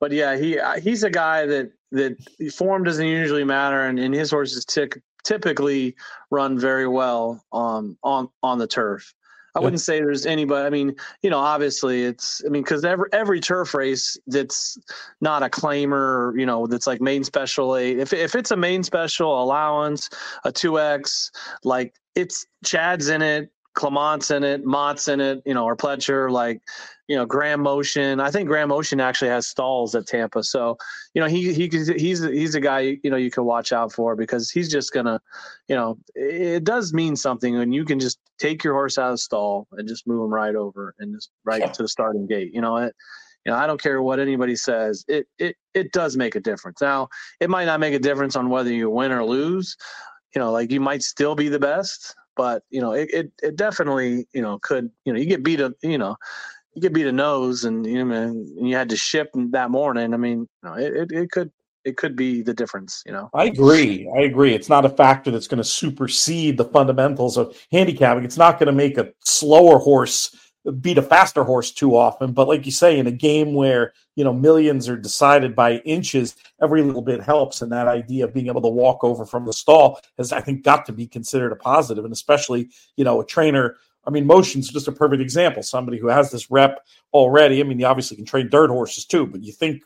but yeah, he uh, he's a guy that that form doesn't usually matter, and, and his horses tick, typically run very well um, on on the turf. I wouldn't say there's anybody. I mean, you know, obviously it's. I mean, because every every turf race that's not a claimer, you know, that's like maiden special weight. If if it's a main special allowance, a two X, like it's Chad's in it, Clement's in it, Mott's in it, you know, or Pletcher, like, you know, Graham Motion. I think Graham Motion actually has stalls at Tampa, so you know he he he's he's a guy you know you can watch out for because he's just gonna, you know, it does mean something when you can just take your horse out of the stall and just move him right over and just right yeah. to the starting gate. You know it. You know, I don't care what anybody says. It it it does make a difference. Now, it might not make a difference on whether you win or lose. You know, like you might still be the best, but you know, it, it, it definitely, you know, could, you know, you get beat a, you know, you get beat a nose and you know, and you had to ship that morning. I mean, you know, it, it, it could, it could be the difference, you know. I agree. I agree. It's not a factor that's going to supersede the fundamentals of handicapping. It's not going to make a slower horse beat a faster horse too often. But like you say, in a game where you know millions are decided by inches, every little bit helps. And that idea of being able to walk over from the stall has, I think, got to be considered a positive. And especially, you know, a trainer. I mean, motion's just a perfect example. Somebody who has this rep already. I mean, he obviously can train dirt horses too, but you think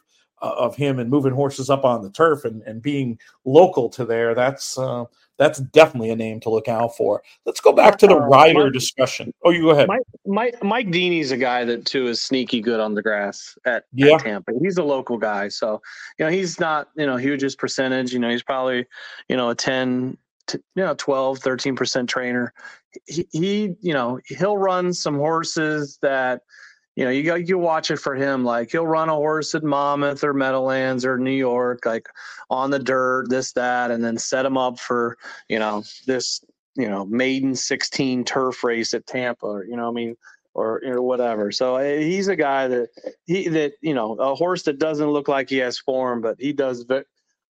of him and moving horses up on the turf and, and being local to there. That's uh, that's definitely a name to look out for. Let's go back to the uh, rider Mike, discussion. Oh, you go ahead. Mike, Mike, Mike Dini's a guy that too is sneaky good on the grass at, yeah. at Tampa. He's a local guy, so you know he's not you know hugest percentage. You know he's probably you know a 10, you know 12 13% trainer he, he you know he'll run some horses that you know you go you watch it for him like he'll run a horse at monmouth or meadowlands or new york like on the dirt this that and then set him up for you know this you know maiden 16 turf race at tampa Or, you know i mean or, or whatever. So eh, he's a guy that he that you know a horse that doesn't look like he has form but he does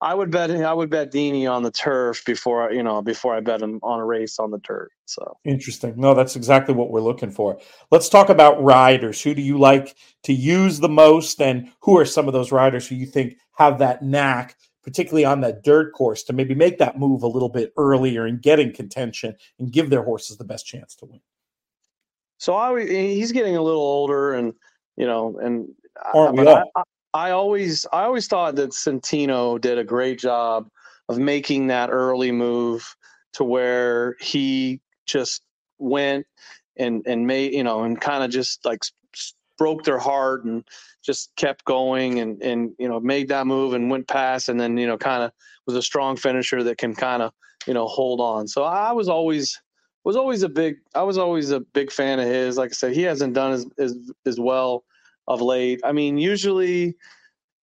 I would bet I would bet Dini on the turf before you know before I bet him on a race on the turf. So interesting. No, that's exactly what we're looking for. Let's talk about riders. Who do you like to use the most, and who are some of those riders who you think have that knack, particularly on that dirt course, to maybe make that move a little bit earlier and get in contention and give their horses the best chance to win. So I, he's getting a little older, and you know, and Aren't uh, we all? I, I always I always thought that Centeno did a great job of making that early move to where he just went and and made you know and kind of just like broke their heart and just kept going and and you know made that move and went past and then you know kind of was a strong finisher that can kind of you know hold on. So I was always was always a big I was always a big fan of his. Like I said, he hasn't done as as, as well of late. I mean, usually,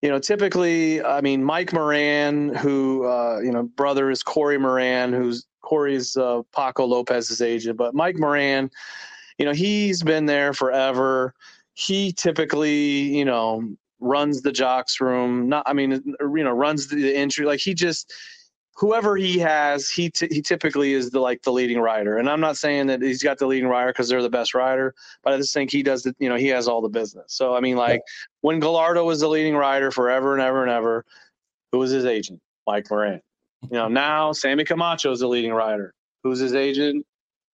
you know, typically, I mean, Mike Moran, who, uh, you know, brother is Corey Moran, who's Corey's uh, Paco Lopez's agent, but Mike Moran, you know, he's been there forever. He typically, you know, runs the jocks room. Not, I mean, you know, runs the entry. Like he just, whoever he has, he t- he typically is the like the leading rider. And I'm not saying that he's got the leading rider because they're the best rider, but I just think he does the you know he has all the business. So I mean, like yeah. when Gallardo was the leading rider forever and ever and ever, who was his agent? Mike Moran. You know now Sammy Camacho is the leading rider. Who's his agent?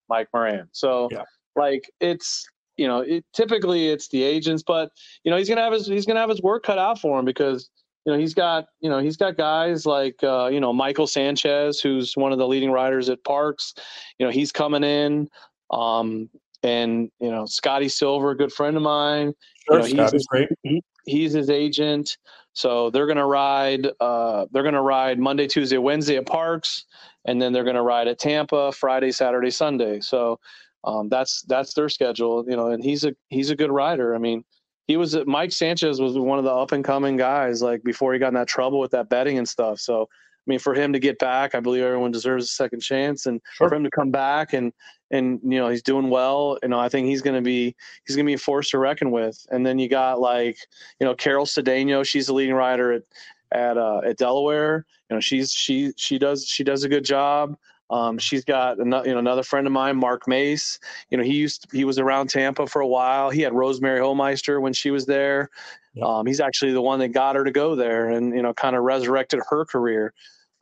Mike Moran. So yeah. like it's you know it, typically it's the agents, but you know he's gonna have his he's gonna have his work cut out for him because you know he's got you know he's got guys like uh, you know Michael Sanchez, who's one of the leading riders at Parx. You know he's coming in, um, and you know Scotty Silver, a good friend of mine. Sure, you know, he's, great. He, he's his agent, so they're gonna ride. Uh, they're gonna ride Monday, Tuesday, Wednesday at Parx, and then they're gonna ride at Tampa Friday, Saturday, Sunday. So um, that's that's their schedule. You know, and he's a he's a good rider. I mean he was Mike Sanchez was one of the up and coming guys like before he got in that trouble with that betting and stuff. So I mean, for him to get back, I believe everyone deserves a second chance, and sure. for him to come back and and you know he's doing well. You know, I think he's going to be he's going to be a force to reckon with. And then you got like you know Carol Cedeno, she's the leading rider at at uh, at Delaware. You know, she's she she does she does a good job. Um, she's got another, you know, another friend of mine, Mark Mace. You know, he used to, he was around Tampa for a while. He had Rosemary Homeister when she was there. Yep. Um, he's actually the one that got her to go there and you know kind of resurrected her career.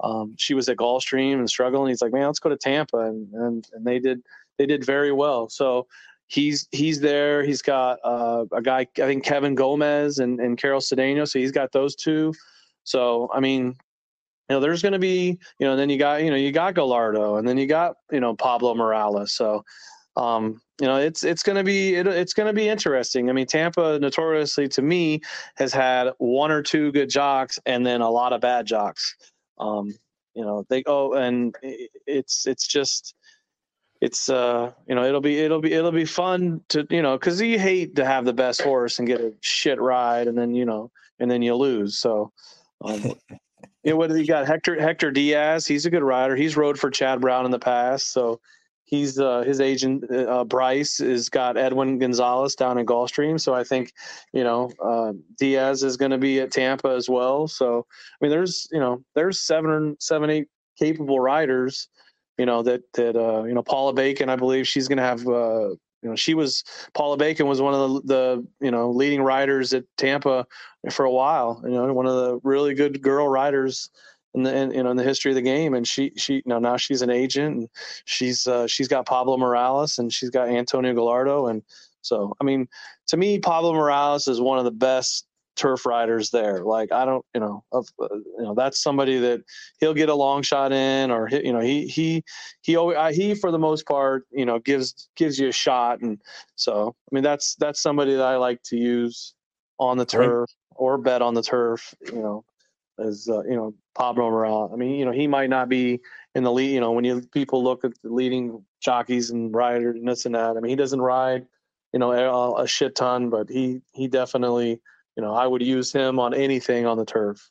Um, she was at Gulfstream and struggling. He's like, man, let's go to Tampa, and and and they did they did very well. So he's he's there. He's got uh, a guy, I think Kevin Gomez and and Carol Cedeno. So he's got those two. So I mean, you know, there's going to be, you know, then you got, you know, you got Gallardo, and then you got, you know, Pablo Morales. So, um, you know, it's it's going to be it, it's going to be interesting. I mean, Tampa notoriously to me has had one or two good jocks, and then a lot of bad jocks. Um, you know, they oh, and it's it's just it's uh you know it'll be it'll be it'll be fun to you know because you hate to have the best horse and get a shit ride and then you know and then you lose so um, [LAUGHS] you know, what you got? Hector Hector Diaz. He's a good rider. He's rode for Chad Brown in the past, so he's uh, his agent uh, Bryce has got Edwin Gonzalez down in Gulfstream. So I think you know uh, Diaz is going to be at Tampa as well. So I mean, there's you know there's seven or seven seven eight capable riders. You know that that uh, you know Paula Bacon. I believe she's going to have uh, you know, she was Paula Bacon was one of the, the you know leading riders at Tampa for a while. You know, one of the really good girl riders in the in, you know in the history of the game. And she she you know now she's an agent and she's uh, she's got Pablo Morales and she's got Antonio Gallardo and so I mean to me Pablo Morales is one of the best turf riders there. Like I don't, you know, of, uh, you know that's somebody that he'll get a long shot in, or you know he he he always uh, he for the most part you know gives gives you a shot, and so I mean that's that's somebody that I like to use on the turf right. or bet on the turf. You know, as uh, you know Pablo Morel. I mean, you know, he might not be in the lead. You know, when you people look at the leading jockeys and riders and this and that. I mean, he doesn't ride, you know, a, a shit ton, but he he definitely, you know, I would use him on anything on the turf.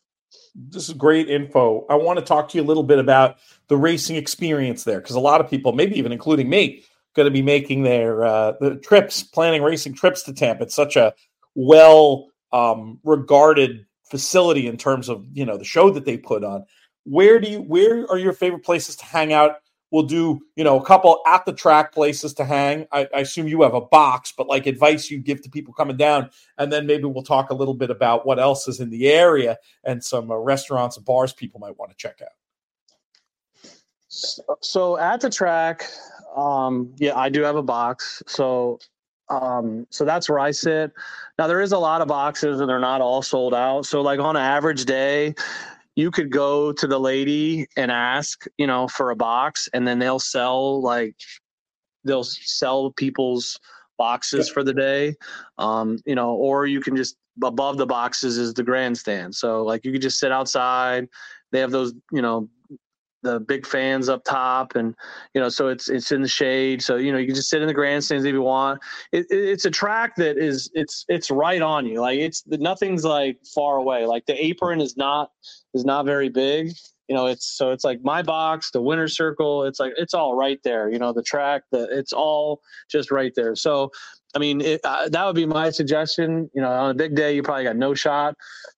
This is great info. I want to talk to you a little bit about the racing experience there because a lot of people, maybe even including me, going to be making their uh, the trips, planning racing trips to Tampa. It's such a well um, regarded facility in terms of you know the show that they put on. Where do you where are your favorite places to hang out? We'll do you know a couple at the track places to hang. I, I assume you have a box, but like advice you give to people coming down, and then maybe we'll talk a little bit about what else is in the area and some uh, restaurants and bars people might want to check out. So, so at the track, um, yeah, I do have a box. So um, so that's where I sit. Now there is a lot of boxes and they're not all sold out. So like on an average day, you could go to the lady and ask, you know, for a box and then they'll sell like they'll sell people's boxes for the day. Um, you know, or you can just above the boxes is the grandstand. So like you could just sit outside. They have those, you know, the big fans up top and you know so it's it's in the shade so you know you can just sit in the grandstands if you want it, it, it's a track that is it's it's right on you like it's nothing's like far away like the apron is not is not very big you know it's so it's like my box the winner circle it's like it's all right there you know the track the it's all just right there so i mean it, uh, that would be my suggestion you know on a big day you probably got no shot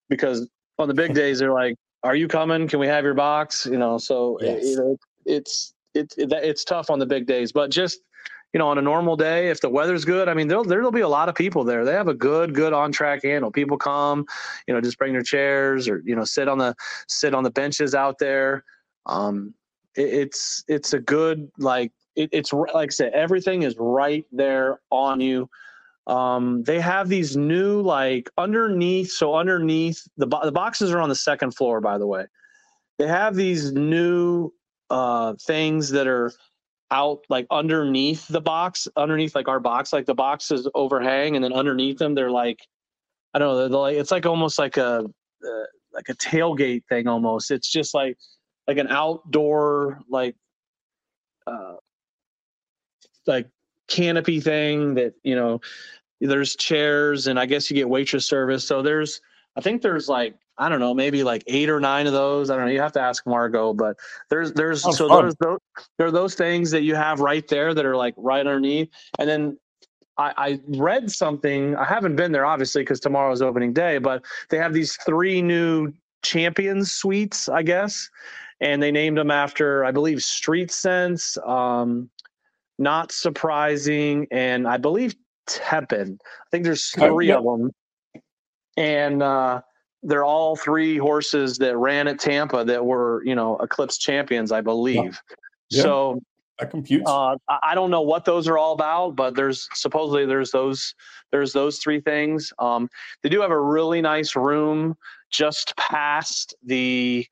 because on the big [LAUGHS] days they're like are you coming? Can we have your box? You know, so yes. you know, it's it's it, it's tough on the big days, but just you know, on a normal day, if the weather's good, I mean, there'll there'll be a lot of people there. They have a good good on track handle. People come, you know, just bring their chairs or you know sit on the sit on the benches out there. Um, it, it's it's a good like it, it's like I said, everything is right there on you um, they have these new like underneath so underneath the, the boxes are on the second floor by the way they have these new uh, things that are out like underneath the box underneath like our box like the boxes overhang and then underneath them they're like i don't know they're like it's like almost like a uh, like a tailgate thing almost. It's just like like an outdoor like uh like canopy thing that you know there's chairs and i guess you get waitress service. So there's i think there's like i don't know maybe like eight or nine of those. I don't know you have to ask margot but there's there's so there's those, there are those things that you have right there that are like right underneath. And then I, I read something i haven't been there obviously because tomorrow's opening day but they have these three new champions suites i guess. And they named them after i believe street sense um, not surprising, and I believe Tepin. I think there's three of them, and uh, they're all three horses that ran at Tampa that were you know Eclipse champions, I believe. Yeah. So that computes. Uh, I don't know what those are all about, but there's supposedly there's those there's those three things. Um, they do have a really nice room just past the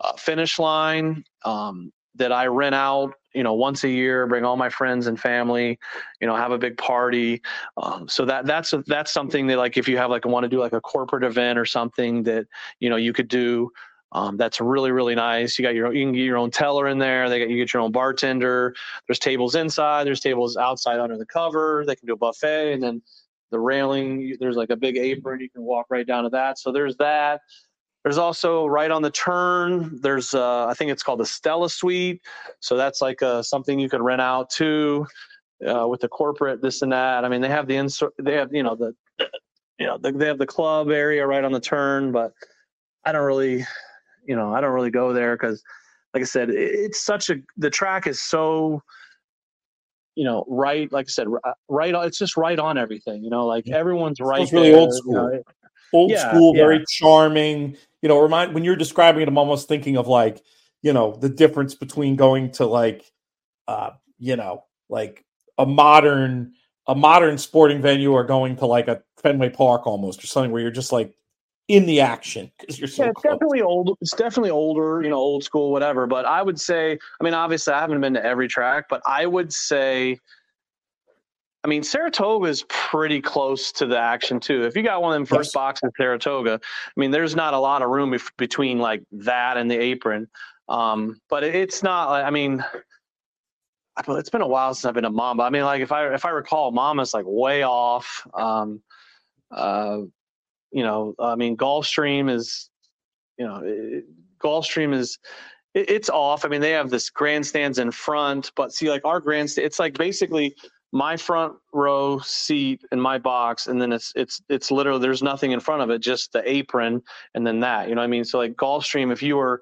uh, finish line um, that I rent out you know once a year bring all my friends and family you know have a big party um, so that that's a, that's something that like if you have like want to do like a corporate event or something that you know you could do um, that's really really nice. You got your you can get your own teller in there. They got you get your own bartender. There's tables inside. There's tables outside under the cover. They can do a buffet, and then the railing. There's like a big apron. You can walk right down to that. So there's that. There's also right on the turn. There's uh, I think it's called the Stella Suite. So that's like uh, something you could rent out too, uh, with the corporate this and that. I mean, they have the insert. They have you know the you know the, they have the club area right on the turn, but I don't really you know I don't really go there because like I said, it's such a the track is so you know right like I said right it's just right on everything. You know, like everyone's right. It's really old school. You know, old yeah, school, yeah. very charming you know, remind when you're describing it, I'm almost thinking of like, you know, the difference between going to like, uh, you know, like a modern a modern sporting venue or going to like a Fenway Park almost or something where you're just like in the action because you're so yeah, it's close. definitely old it's definitely older you know old school whatever but i would say i mean obviously i haven't been to every track but i would say I mean, Saratoga is pretty close to the action too. If you got one of them first yes. boxes, Saratoga, I mean, there's not a lot of room if, between like that and the apron. Um, but it's not. I mean, it's been a while since I've been to Monmouth. I mean, like if I if I recall, Monmouth's like way off. Um, uh, you know, I mean, Gulfstream is, you know, it, Gulfstream is it, it's off. I mean, they have this grandstands in front, but see, like our grandstand, it's like basically my front row seat in my box, and then it's it's it's literally there's nothing in front of it, just the apron, and then that. You know what I mean? So like Gulfstream, if you were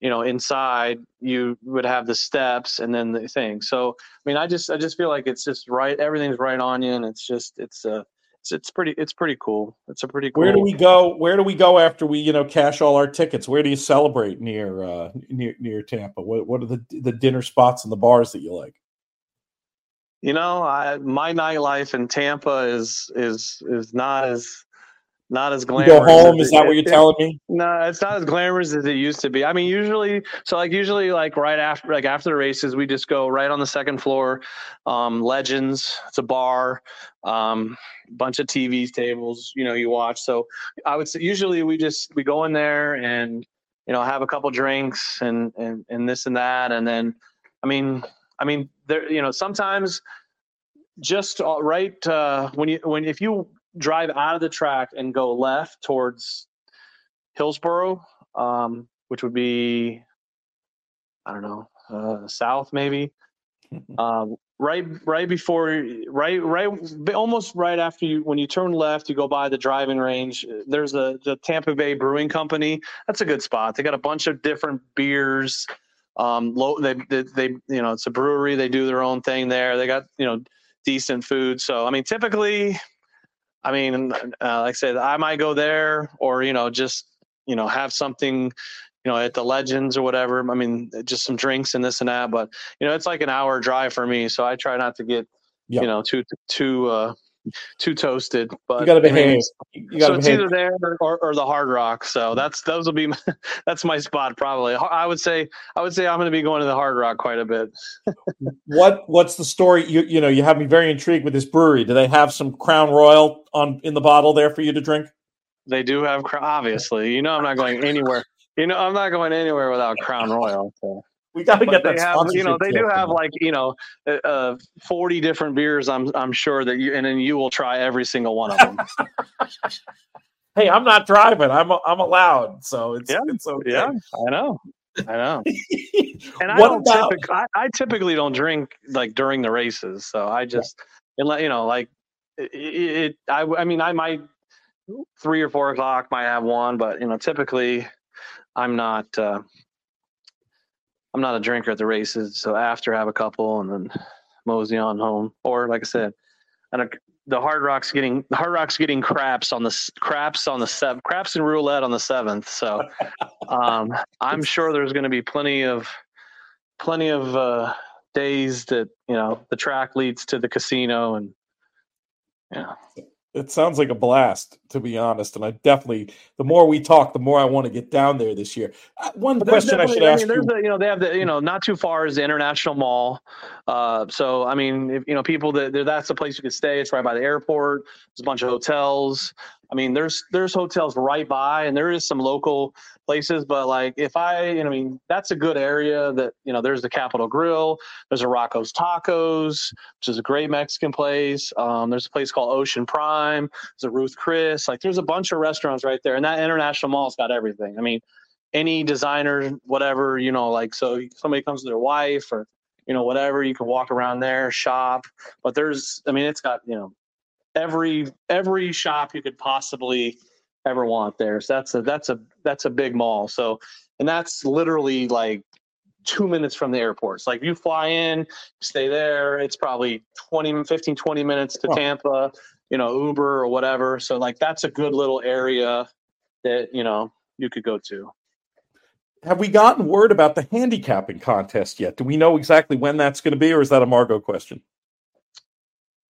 you know inside you would have the steps and then the thing so i mean i just i just feel like it's just right everything's right on you and it's just it's uh it's, it's pretty it's pretty cool it's a pretty cool where do we go where do we go after we you know cash all our tickets where do you celebrate near uh near near tampa what, what are the the dinner spots and the bars that you like you know I, my nightlife in tampa is is is not as not as glamorous. You go home? Is that what you're telling me? No, it's not as glamorous as it used to be. I mean, usually, so like usually, like right after, like after the races, we just go right on the second floor. Um, Legends, it's a bar, um, bunch of TVs, tables. You know, you watch. So I would say usually we just we go in there and you know have a couple drinks and and and this and that, and then I mean, I mean, there you know sometimes just uh, right uh, when you when if you drive out of the track and go left towards Hillsborough, um, which would be, I don't know, uh, south maybe. [LAUGHS] Um, right, right before, right, right, almost right after you, when you turn left, you go by the driving range. There's a the Tampa Bay Brewing Company. That's a good spot. They got a bunch of different beers. Um, low, they, they, they, you know, it's a brewery. They do their own thing there. They got, you know, decent food. So, I mean, typically I mean, uh, like I said, I might go there or, you know, just, you know, have something, you know, at the Legends or whatever. I mean, just some drinks and this and that. But, you know, it's like an hour drive for me. So I try not to get, yep. you know, too, too, uh, too toasted. But you got to behave. you gotta so behave. it's either there or, or, the Hard Rock. So that's those will be my, [LAUGHS] that's my spot probably. I would say I would say I'm going to be going to the Hard Rock quite a bit. [LAUGHS] what what's the story? You you know you have me very intrigued with this brewery. Do they have some Crown Royal on in the bottle there for you to drink? They do have obviously. You know I'm not going anywhere. You know I'm not going anywhere without Crown Royal. So. We got to get that. Have, you know, they do have like you know, uh, uh, forty different beers. I'm I'm sure that you and then you will try every single one of them. [LAUGHS] hey, I'm not driving. I'm I'm allowed, so it's yeah, it's okay. Yeah, I know. I know. [LAUGHS] and I don't about... typically, I, I, typically don't drink like during the races, so I just yeah. you know like it, it, I I mean I might three or four o'clock might have one, but you know typically I'm not. Uh, I'm not a drinker at the races, so after have a couple and then mosey on home. Or like I said, and the Hard Rock's getting the Hard Rock's getting craps on the craps on the seventh craps and roulette on the seventh. So [LAUGHS] um, I'm sure there's going to be plenty of plenty of uh, days that you know the track leads to the casino and yeah it sounds like a blast, to be honest. And I definitely, the more we talk, the more I want to get down there this year. Uh, one question I should I ask mean, you. A, you know, they have the, you know, not too far is the International Mall. Uh, so, I mean, if, you know, people that that's the place you could stay. It's right by the airport. There's a bunch of hotels. I mean, there's there's hotels right by, and there is some local places. But like, if I, you know, I mean, that's a good area. That you know, there's the Capital Grille, There's a Rocco's Tacos, which is a great Mexican place. Um, there's a place called Ocean Prime. There's a Ruth Chris. Like, there's a bunch of restaurants right there, and that International Mall's got everything. I mean, any designer, whatever, you know, like so somebody comes with their wife or you know whatever, you can walk around there, shop. But there's, I mean, it's got you know every every shop you could possibly ever want there. So that's a that's a that's a big mall. So and that's literally like two minutes from the airport. So like you fly in, stay there, it's probably 20, 15, 20 minutes to Tampa, you know, Uber or whatever. So like that's a good little area that, you know, you could go to. Have we gotten word about the handicapping contest yet? Do we know exactly when that's going to be, or is that a Margot question?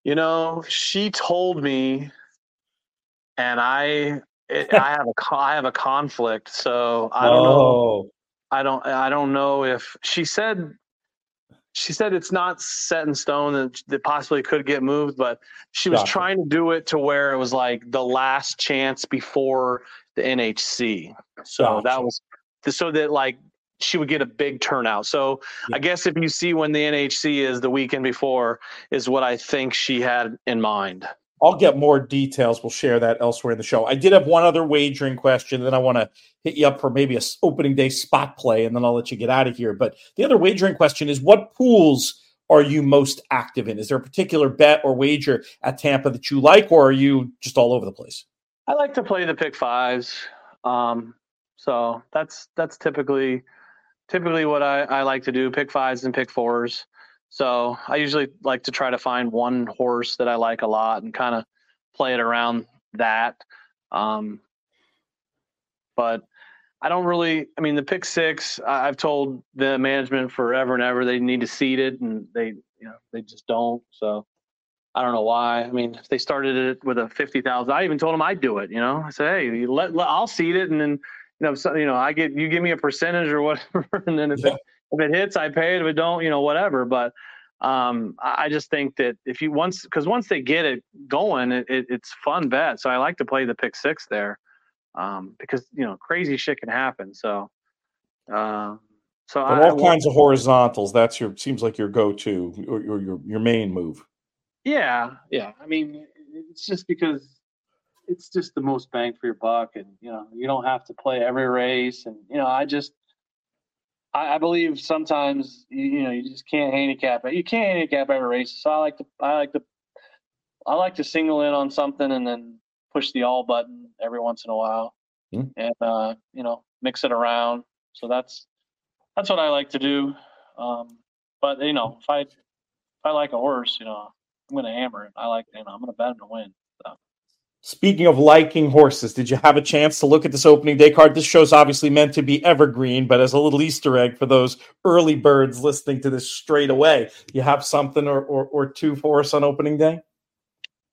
You know, she told me, and I, it, I have a, I have a conflict. So I don't oh. know. I don't, I don't know if she said. she said it's not set in stone that that possibly could get moved, but she was Gotcha. trying to do it to where it was like the last chance before the NHC. So Gotcha. that was so that like she would get a big turnout. So Yeah. I guess if you see when the NHC is the weekend before is what I think she had in mind. I'll get more details. We'll share that elsewhere in the show. I did have one other wagering question, then I want to hit you up for maybe a opening day spot play, and then I'll let you get out of here. But the other wagering question is, what pools are you most active in? Is there a particular bet or wager at Tampa that you like, or are you just all over the place? I like to play the pick fives. Um, so that's that's typically typically what I, I like to do, pick fives and pick fours. So I usually like to try to find one horse that I like a lot and kind of play it around that. Um, but I don't really. I mean, the pick six. I've told the management forever and ever they need to seed it, and they, you know, they just don't. So I don't know why. I mean, if they started it with a fifty thousand, I even told them I'd do it. You know, I said, hey, let, let I'll seed it, and then know, so, you know, I get you give me a percentage or whatever, [LAUGHS] and then if Yeah. it if it hits, I pay it. If it don't, you know, whatever. But um, I I just think that if you once because once they get it going, it, it, it's fun bet. So I like to play the pick six there um, because you know crazy shit can happen. So. Uh, so I, all kinds of horizontals. That's your seems like your go-to or your your, your main move. Yeah, yeah. I mean, it's just because it's just the most bang for your buck, and you know, you don't have to play every race, and you know, I just, I, I believe sometimes you, you know you just can't handicap it. You can't handicap every race, so I like to, I like to, I like to single in on something and then push the all button every once in a while, Hmm. and uh, you know, mix it around. So that's that's what I like to do. Um, but you know, if I if I like a horse, you know, I'm going to hammer it. I like, you know, I'm going to bet him to win. Speaking of liking horses, did you have a chance to look at this opening day card? This show's obviously meant to be evergreen, but as a little Easter egg for those early birds listening to this straight away, you have something or, or, or two for us on opening day?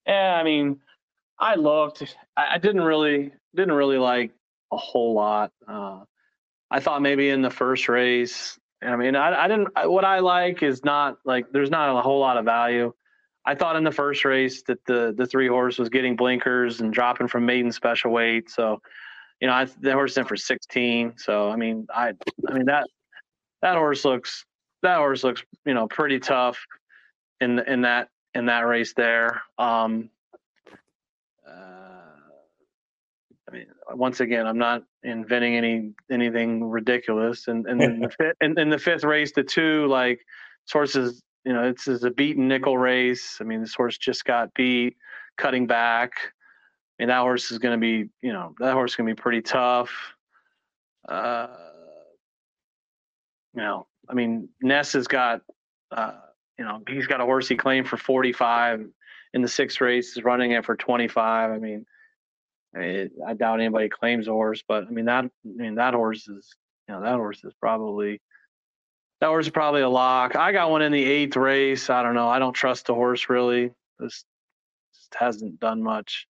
Yeah, I mean, I looked. I, I didn't really didn't really like a whole lot. Uh, I thought maybe in the first race. I mean, I, I didn't. What I like is not like there's not a whole lot of value. I thought in the first race that the the three horse was getting blinkers and dropping from maiden special weight. So, you know, I, the horse in for 16. So, I mean, I I mean that that horse looks that horse looks you know pretty tough in in that in that race there. Um, uh, I mean, once again, I'm not inventing any anything ridiculous. And and in the [LAUGHS] fifth, in, in the fifth race, the two like sources, you know, it's, it's a beaten nickel race. I mean, this horse just got beat, cutting back. And that horse is going to be, you know, that horse is going to be pretty tough. Uh, you know, I mean, Ness has got, uh, you know, he's got a horse he claimed for 45 in the sixth race, is running it for 25. I mean, it, I doubt anybody claims a horse, but I mean that. I mean that horse is, you know, that horse is probably that horse is probably a lock. I got one in the eighth race. I don't know. I don't trust the horse really. This just hasn't done much.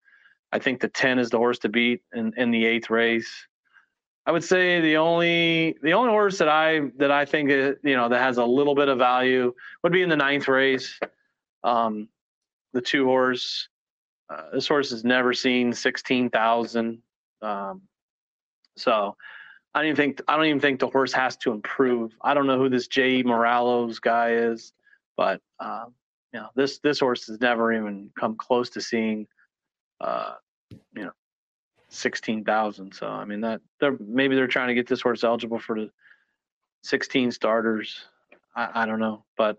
I think the ten is the horse to beat in, in the eighth race. I would say the only the only horse that I that I think uh, you know that has a little bit of value would be in the ninth race. Um, the two horse. Uh, this horse has never seen sixteen thousand. Um, so I don't even think I don't even think the horse has to improve. I don't know who this J. Morales guy is, but um, you know this this horse has never even come close to seeing, uh, you know, sixteen thousand. So I mean that they're maybe they're trying to get this horse eligible for the sixteen starters. I, I don't know, but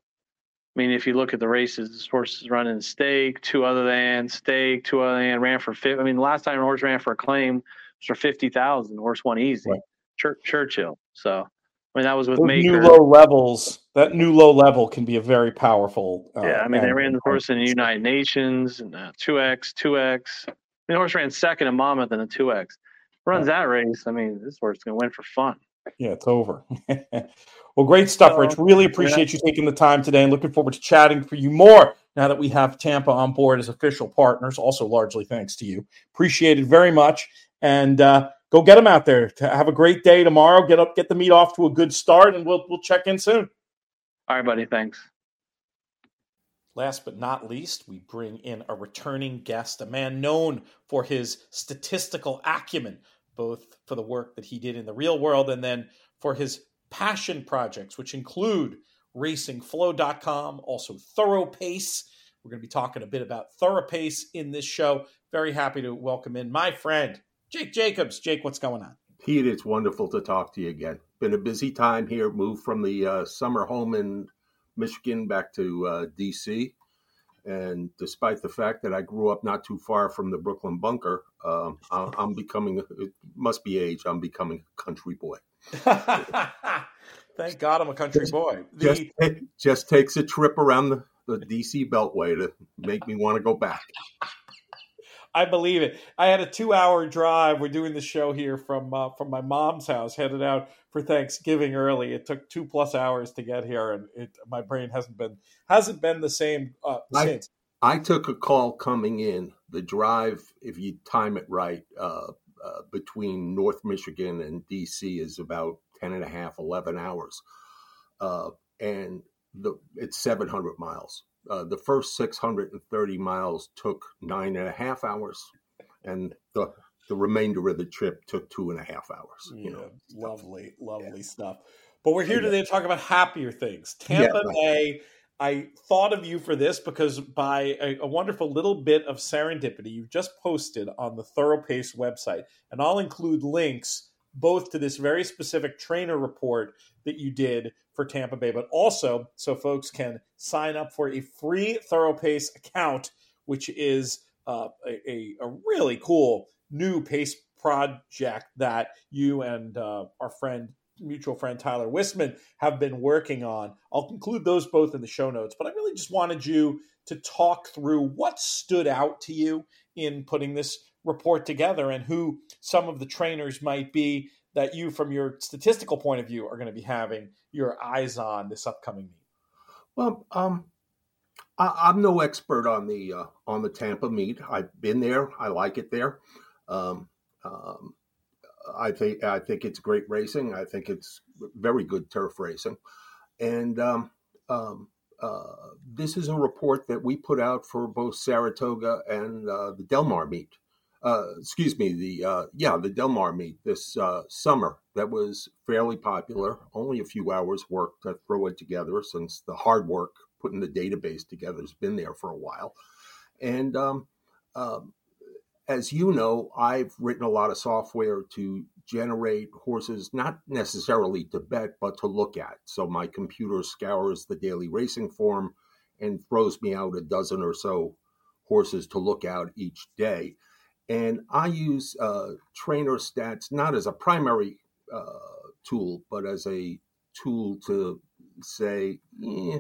I mean, if you look at the races, this horse is running stake, two other than stake, two other than ran for fifty. I mean, last time a horse ran for a claim was for fifty thousand. The horse won easy. Right. Chur- Churchill. So I mean, that was with Those Maker. new low levels, that new low level can be a very powerful. Uh, yeah, I mean, they ran the horse in the United Nations and uh, two X, two X. The horse ran second in Monmouth in a two X. Runs that race. I mean, this horse is gonna win for fun. Yeah, it's over. [LAUGHS] well, great stuff, Rich. Really appreciate you taking the time today and looking forward to chatting for you more now that we have Tampa on board as official partners. Also, largely thanks to you. Appreciate it very much. And uh, go get them out there. Have a great day tomorrow. Get up, get the meet off to a good start, and we'll we'll check in soon. All right, buddy. Thanks. Last but not least, we bring in a returning guest, a man known for his statistical acumen, both for the work that he did in the real world and then for his passion projects, which include racingflow.com, also ThoroPace. We're going to be talking a bit about ThoroPace in this show. Very happy to welcome in my friend, Jake Jacobs. Jake, what's going on? Pete, it's wonderful to talk to you again. Been a busy time here. Moved from the uh, summer home in Michigan back to uh, D.C. And despite the fact that I grew up not too far from the Brooklyn bunker, um, I'm becoming, it must be age, I'm becoming a country boy. [LAUGHS] Thank God I'm a country boy. The... Just, just takes a trip around the, the DC Beltway to make me want to go back. I believe it. I had a two-hour drive. We're doing the show here from uh, from my mom's house, headed out for Thanksgiving early. It took two plus hours to get here, and it, my brain hasn't been hasn't been the same uh, I, since. I took a call coming in. The drive, if you time it right, uh, uh between North Michigan and DC is about 10 and a half, 11 hours. Uh, and the, it's 700 miles. Uh, the first 630 miles took nine and a half hours, and the the remainder of the trip took two and a half hours. You know, lovely, lovely yeah. stuff. But we're here yeah. today to talk about happier things. Tampa yeah. Bay. I thought of you for this because by a, a, wonderful little bit of serendipity, you've just posted on the ThoroPace website, and I'll include links both to this very specific trainer report that you did for Tampa Bay, but also so folks can sign up for a free ThoroPace account, which is uh, a, a, really cool new pace project that you and uh, our friend mutual friend Tyler Wisman have been working on. I'll include those both in the show notes, but I really just wanted you to talk through what stood out to you in putting this report together and who some of the trainers might be that you, from your statistical point of view, are going to be having your eyes on this upcoming meet? Well, um, I, am no expert on the uh, on the Tampa meet. I've been there. I like it there. Um, um, I think I think it's great racing. I think it's very good turf racing, and um, um, uh, this is a report that we put out for both Saratoga and uh, the Del Mar meet uh, excuse me, the uh, yeah, the Del Mar meet this uh, summer that was fairly popular. Only a few hours work to throw it together, since the hard work putting the database together has been there for a while. And um, um, as you know, I've written a lot of software to generate horses, not necessarily to bet, but to look at. So my computer scours the daily racing form and throws me out a dozen or so horses to look out each day. And I use uh, trainer stats not as a primary uh, tool, but as a tool to say, eh,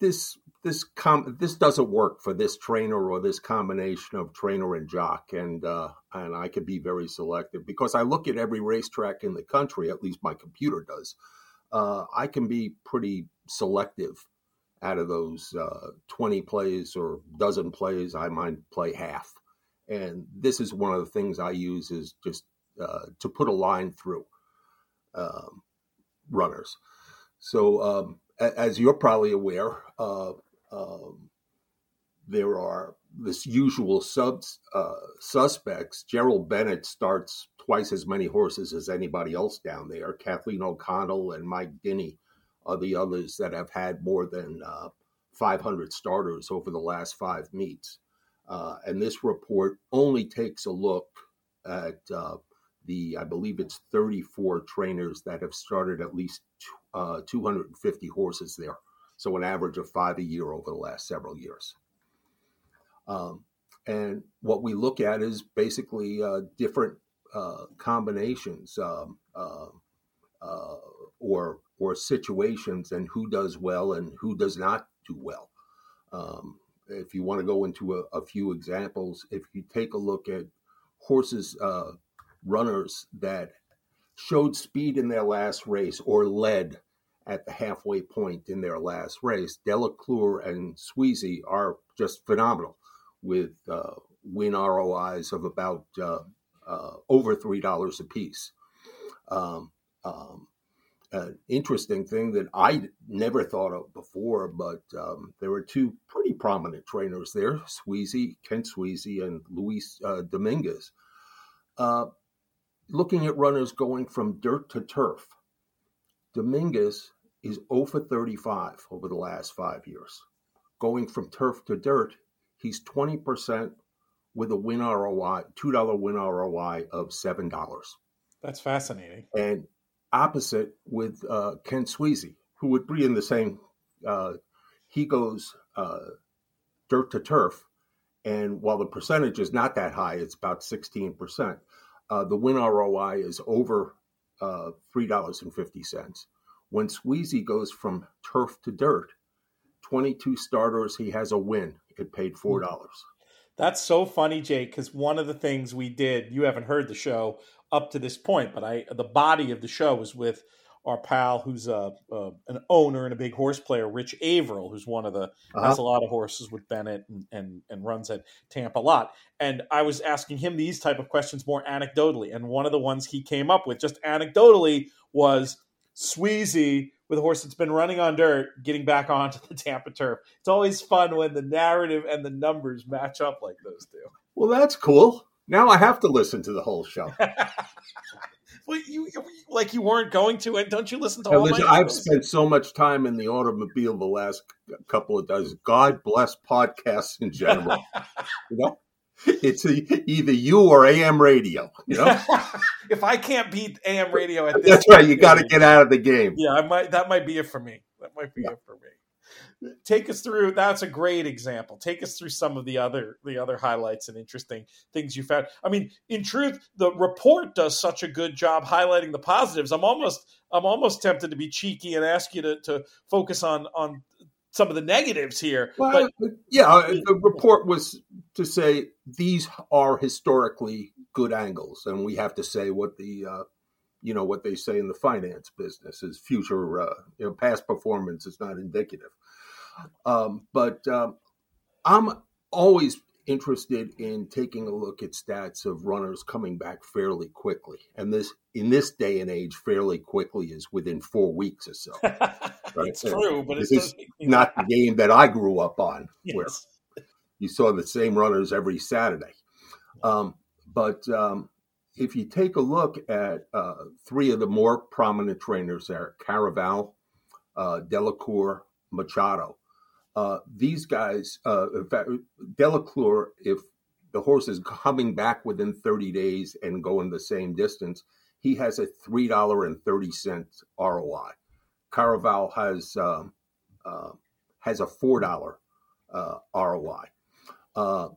this this com- this doesn't work for this trainer or this combination of trainer and jock, and uh, and I can be very selective because I look at every racetrack in the country. At least my computer does. Uh, I can be pretty selective out of those uh, 20 plays or dozen plays. I might play half and this is one of the things I use is just uh, to put a line through um, runners. So, um, as you're probably aware, uh, um, there are this usual subs, uh, suspects. Gerald Bennett starts twice as many horses as anybody else down there. Kathleen O'Connell and Mike Dini are the others that have had more than uh, 500 starters over the last five meets. Uh, and this report only takes a look at uh, the, I believe it's 34 trainers that have started at least uh, 250 horses there. So an average of five a year over the last several years. Um, and what we look at is basically uh, different uh, combinations um, uh, or or situations and who does well and who does not do well. Um, if you want to go into a, a few examples, if you take a look at horses, uh, runners that showed speed in their last race or led at the halfway point in their last race, Delacour and Sweezey are just phenomenal with uh, win ROIs of about uh, uh, over $3 a piece. Um, um, an interesting thing that I never thought of before, but um, there were two pretty prominent trainers there: Sweezey, Kent Sweezey, and Luis uh, Dominguez. Uh, looking at runners going from dirt to turf, Dominguez is 0 for 35 over the last five years. Going from turf to dirt, he's 20% with a win ROI, $2 win ROI of $7. That's fascinating. And opposite with uh, Ken Sweezey, who would be in the same, uh, he goes uh, dirt to turf. And while the percentage is not that high, it's about 16%, uh, the win ROI is over uh, $3.50. When Sweezey goes from turf to dirt, 22 starters, he has a win. It paid $4. That's so funny, Jake, because one of the things we did, you haven't heard the show up to this point, but I the body of the show was with our pal who's a, a, an owner and a big horse player, Rich Averill, who's one of the uh-huh. has a lot of horses with Bennett and, and and runs at Tampa a lot. And I was asking him these type of questions more anecdotally, and one of the ones he came up with just anecdotally was Sweezey with a horse that's been running on dirt, getting back onto the Tampa turf. It's always fun when the narrative and the numbers match up like those do. Well, that's cool. Now I have to listen to the whole show. [LAUGHS] well, you like you weren't going to, and don't you listen to all listen, my? I've spent so much time in the automobile the last couple of days. God bless podcasts in general. [LAUGHS] you know, it's either you or AM radio. You know, [LAUGHS] if I can't beat AM radio at this, that's right. You got to get out of the game. Yeah, I might. That might be it for me. That might be yeah. it for me take us through that's a great example. Take us through some of the other the other highlights and interesting things you found. I mean in truth the report does such a good job highlighting the positives. I'm almost i'm almost tempted to be cheeky and ask you to, to focus on on some of the negatives here well, but yeah uh, the report was to say these are historically good angles and we have to say what the uh, you know what they say in the finance business is future uh, you know past performance is not indicative um, but um, i'm always interested in taking a look at stats of runners coming back fairly quickly. And this in this day and age fairly quickly is within four weeks or so. [LAUGHS] Right? it's true but this is not the game that i grew up on [LAUGHS] yes. where you saw the same runners every saturday. Um, but um, if you take a look at uh, three of the more prominent trainers there, Caraval, uh, Delacour, Machado, uh, these guys, uh, in fact, if the horse is coming back within 30 days and going the same distance, he has a $3.30 ROI. Caraval has, um, uh, has a $4 uh, ROI. Uh,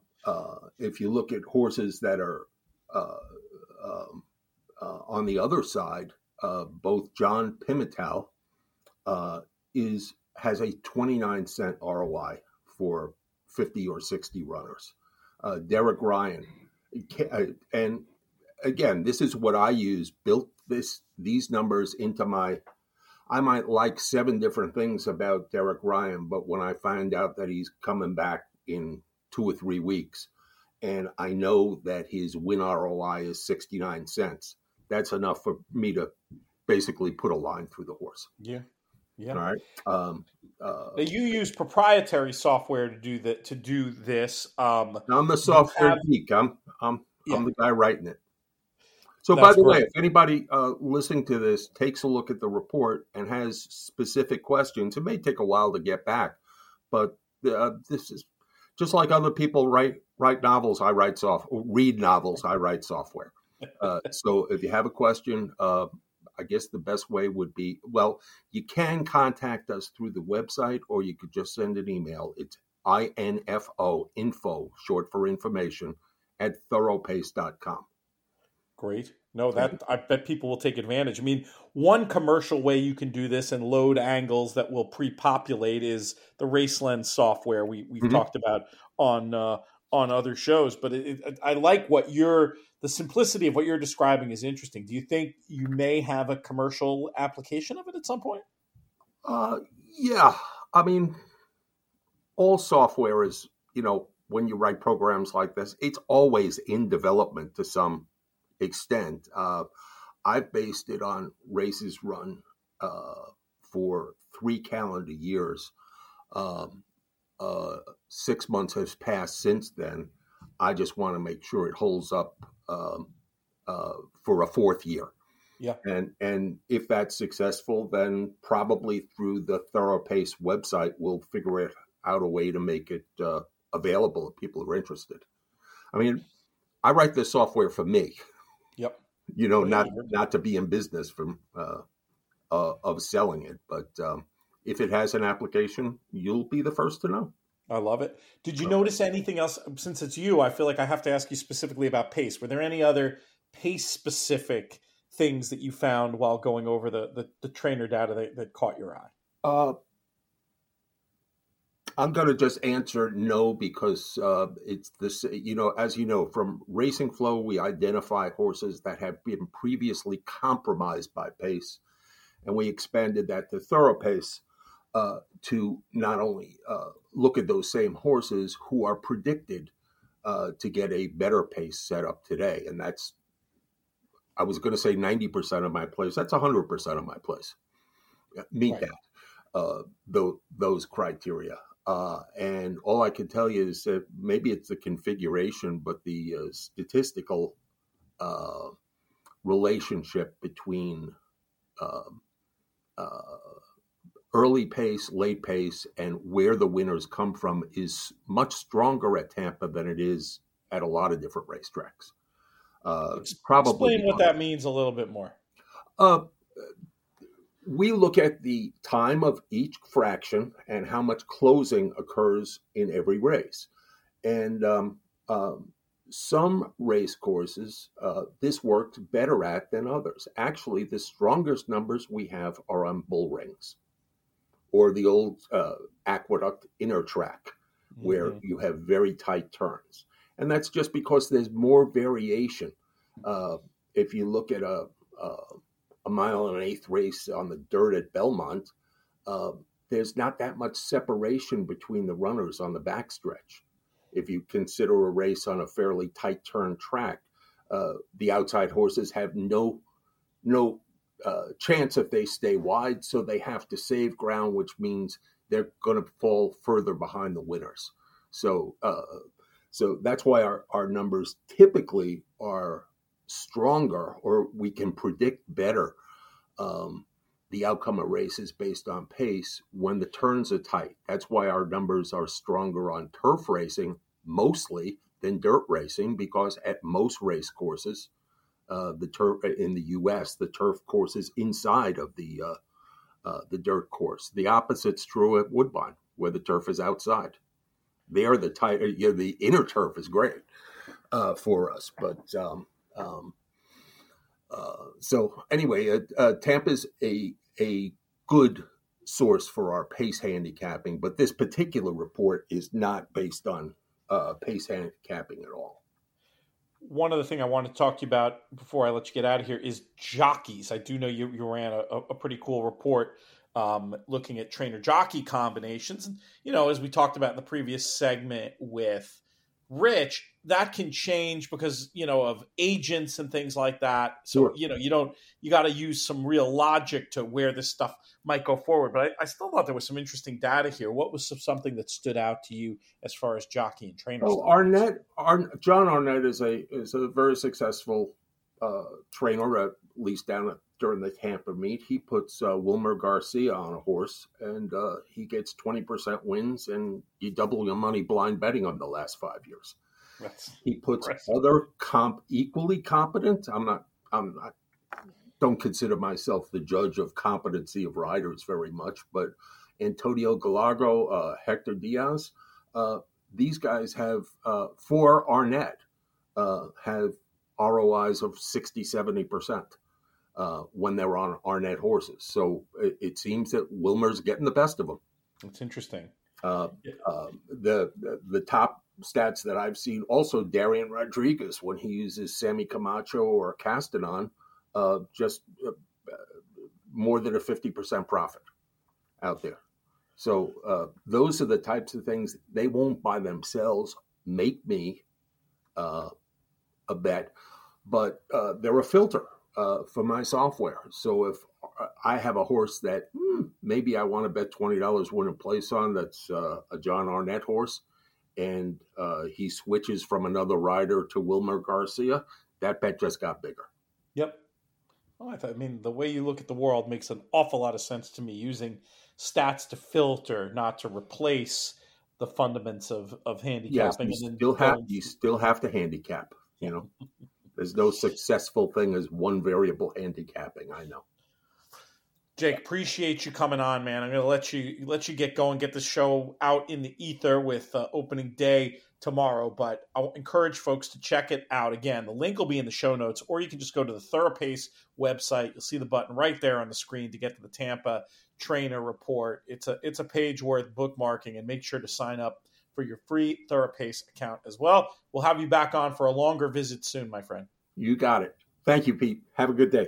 if you look at horses that are um, uh, on the other side, uh, both John Pimentel uh, is has a 29 cent ROI for 50 or 60 runners. Uh, Derek Ryan, uh, and again, this is what I use. Built this these numbers into my. I might like seven different things about Derek Ryan, but when I find out that he's coming back in two or three weeks, and I know that his win ROI is 69 cents, that's enough for me to basically put a line through the horse. Yeah. Yeah. All right. Um, uh, you use proprietary software to do that. To do this, um, I'm the software have, geek. I'm I'm yeah. I'm the guy writing it. So, That's by the way, if anybody uh, listening to this takes a look at the report and has specific questions, it may take a while to get back, but uh, this is just like other people write write novels. I write soft read novels. I write software. [LAUGHS] Uh, so if you have a question, uh, I guess the best way would be well, you can contact us through the website, or you could just send an email. It's info info short for information at thoropace.com. Great. No, that I bet people will take advantage. I mean, one commercial way you can do this and load angles that will pre-populate is the RaceLens software we we've mm-hmm. talked about on uh, on other shows. But it, it, I like what you're the simplicity of what you're describing is interesting. Do you think you may have a commercial application of it at some point? Uh, yeah. I mean, all software is you know when you write programs like this, it's always in development to some extent. Uh, I've based it on races run uh, for three calendar years. Um, uh, six months has passed since then. I just want to make sure it holds up um, uh, for a fourth year. Yeah. And and if that's successful, then probably through the ThoroPace website, we'll figure it out a way to make it uh, available if people who are interested. I mean, I write this software for me. Yep. You know, not not to be in business from uh, uh, of selling it, but um, if it has an application, you'll be the first to know. I love it. Did you notice anything else? Since it's you, I feel like I have to ask you specifically about pace. Were there any other pace specific things that you found while going over the the, the trainer data that, that, caught your eye? Uh, I'm going to just answer no because uh, it's this. You know, as you know, from Racing Flow, we identify horses that have been previously compromised by pace, and we expanded that to ThoroPace uh, to not only uh, look at those same horses who are predicted uh, to get a better pace set up today, and that's I was going to say 90% of my place. That's 100% of my place. Meet right. that, uh, those, those criteria. Uh, and all I can tell you is that maybe it's the configuration, but the uh, statistical uh, relationship between um, uh, early pace, late pace, and where the winners come from is much stronger at Tampa than it is at a lot of different racetracks. Uh, probably explain what that means a little bit more. Uh, we look at the time of each fraction and how much closing occurs in every race, and um, um, some race courses uh, this worked better at than others. Actually, the strongest numbers we have are on bull rings or the old uh, aqueduct inner track, mm-hmm. where you have very tight turns and that's just because there's more variation. Uh, if you look at a, a, a mile and an eighth race on the dirt at Belmont, uh, there's not that much separation between the runners on the backstretch. If you consider a race on a fairly tight turn track, uh, the outside horses have no no uh, chance if they stay wide, so they have to save ground, which means they're going to fall further behind the winners. So uh, so that's why our, our numbers typically are stronger or we can predict better um, the outcome of races based on pace when the turns are tight. That's why our numbers are stronger on turf racing mostly than dirt racing because at most race courses, uh, the turf in the U.S. the turf course is inside of the uh, uh, the dirt course. The opposite's true at Woodbine, where the turf is outside there the tight you know, the inner turf is great uh, for us but um, um, uh, so anyway uh, uh, tampa's a a good source for our pace handicapping but this particular report is not based on uh, pace handicapping at all one other thing I want to talk to you about before I let you get out of here is jockeys. I do know you, you ran a, a pretty cool report um, looking at trainer jockey combinations. And, you know, as we talked about in the previous segment with Rich, that can change because, you know, of agents and things like that. So, sure. you know, you don't, you got to use some real logic to where this stuff might go forward. But I, I, still thought there was some interesting data here. What was something that stood out to you as far as jockey and trainer? Oh, Arnett, Ar- John Arnett is a, is a very successful uh, trainer, at least down at during the Tampa meet, he puts uh, Wilmer Garcia on a horse, and uh, he gets twenty percent wins, and you double your money blind betting on the last five years. That's he puts impressive. other comp equally competent. I'm not. I'm not. Don't consider myself the judge of competency of riders very much, but Antonio Gallardo, uh, Hector Diaz, uh, these guys have uh, for Arnett uh, have ROIs of 60, 70 percent uh, when they're on Arnett horses. So it, it, seems that Wilmer's getting the best of them. That's interesting. Uh, uh, the, the, the top stats that I've seen also Darian Rodriguez when he uses Sammy Camacho or Castanon, uh, just uh, more than a fifty percent profit out there. So uh, those are the types of things they won't by themselves make me uh, a bet, but they're a filter uh, for my software. So if I have a horse that hmm, maybe I want to bet twenty dollars win a place on. That's uh, a John Arnett horse, and uh, he switches from another rider to Wilmer Garcia. That bet just got bigger. Yep. Well, I, I mean, the way you look at the world makes an awful lot of sense to me. Using stats to filter, not to replace the fundamentals of of handicapping. Yes, you still have you still have to handicap. You know, [LAUGHS] there's no successful thing as one variable handicapping. I know. Jake, appreciate you coming on, man. I'm going to let you let you get going, get the show out in the ether with uh, opening day tomorrow. But I'll encourage folks to check it out. Again, the link will be in the show notes, or you can just go to the ThoroPace website. You'll see the button right there on the screen to get to the Tampa Trainer Report. It's a it's a page worth bookmarking, and make sure to sign up for your free ThoroPace account as well. We'll have you back on for a longer visit soon, my friend. You got it. Thank you, Pete. Have a good day.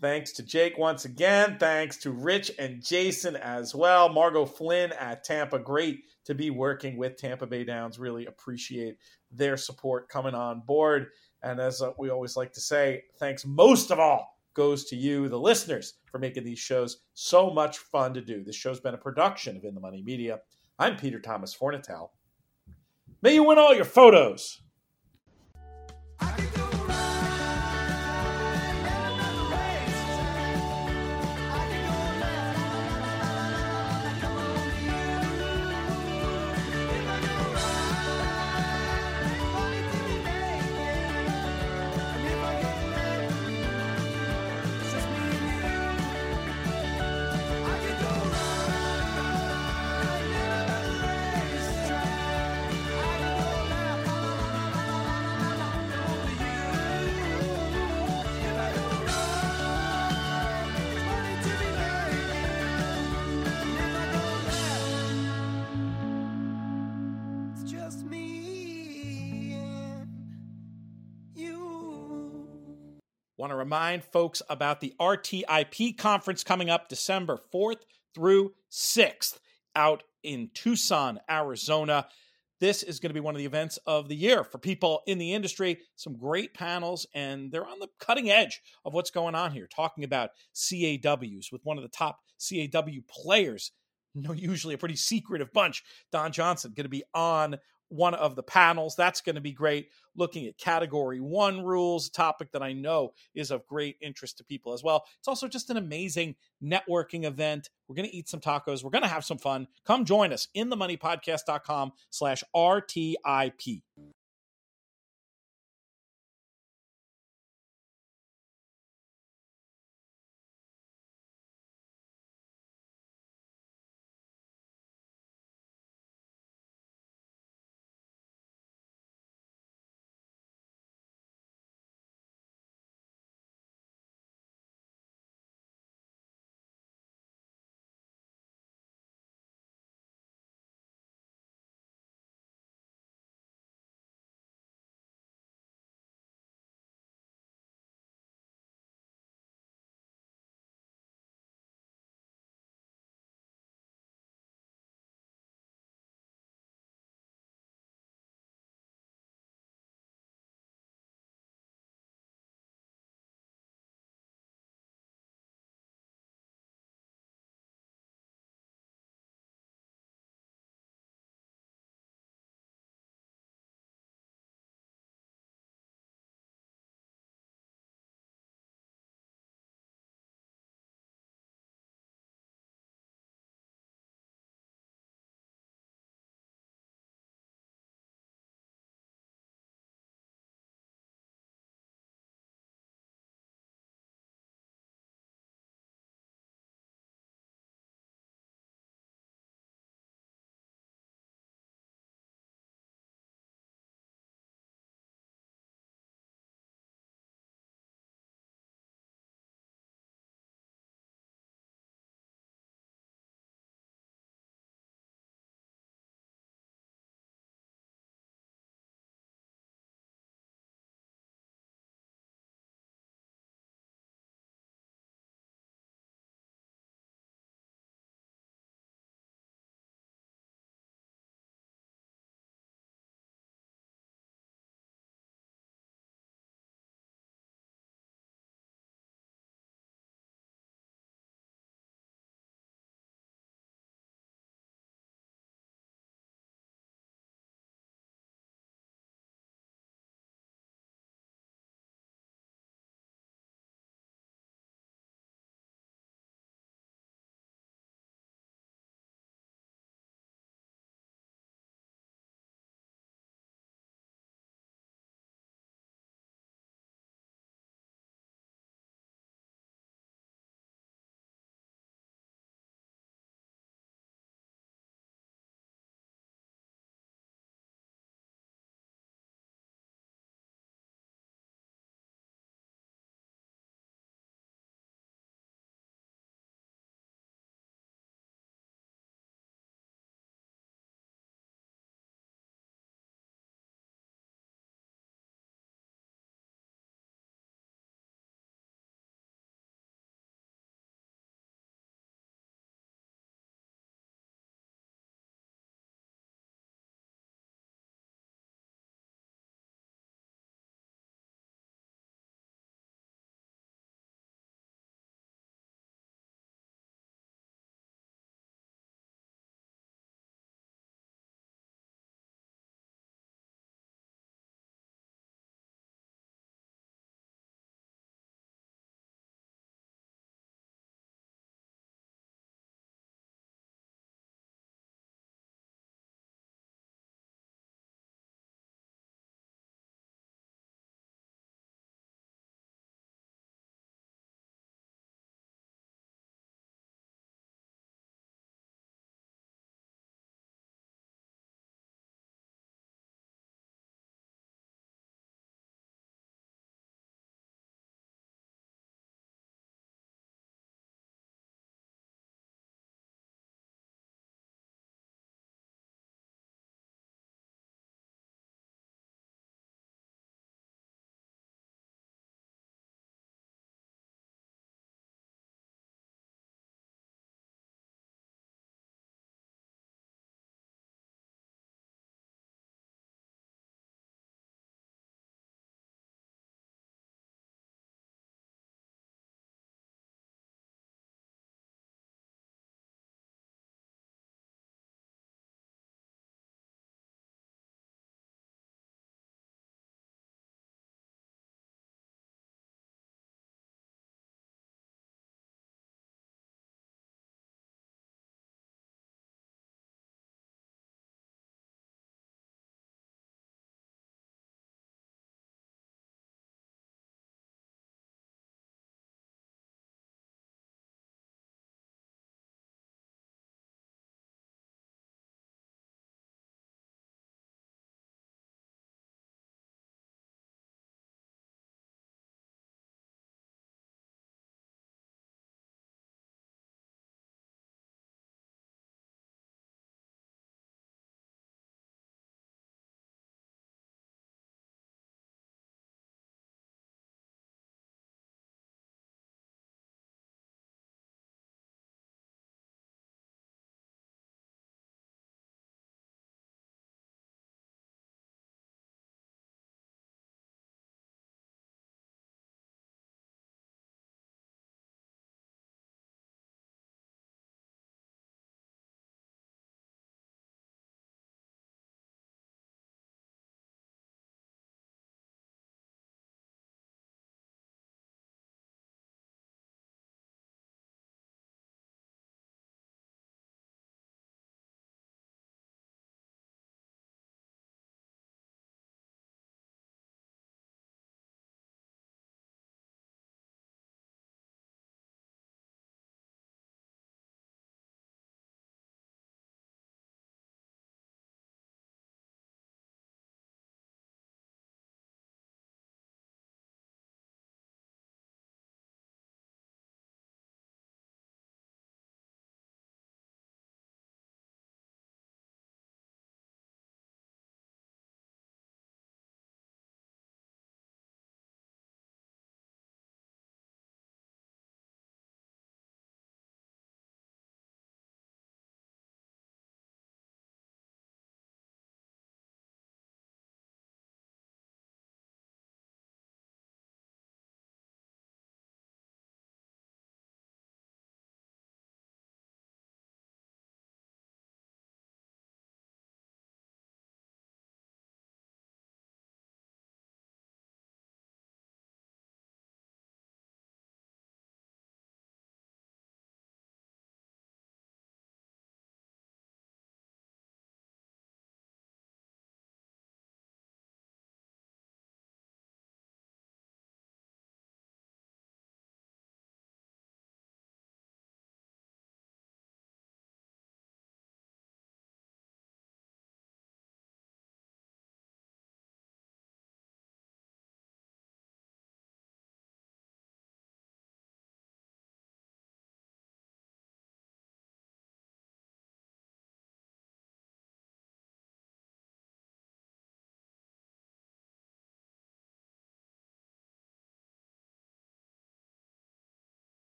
Thanks to Jake once again. Thanks to Rich and Jason as well. Margo Flynn at Tampa. Great to be working with Tampa Bay Downs. Really appreciate their support coming on board. And as uh, we always like to say, thanks most of all goes to you, the listeners, for making these shows so much fun to do. This show's been a production of In the Money Media. I'm Peter Thomas Fornatale. May you win all your photos. Remind folks about the RTIP conference coming up December 4th through 6th out in Tucson, Arizona. This is going to be one of the events of the year for people in the industry. Some great panels, and they're on the cutting edge of what's going on here, talking about CAWs with one of the top CAW players. No, usually a pretty secretive bunch. Don Johnson going to be on one of the panels. That's going to be great. Looking at category one rules, topic that I know is of great interest to people as well. It's also just an amazing networking event. We're going to eat some tacos. We're going to have some fun. Come join us in themoneypodcast.com slash RTIP.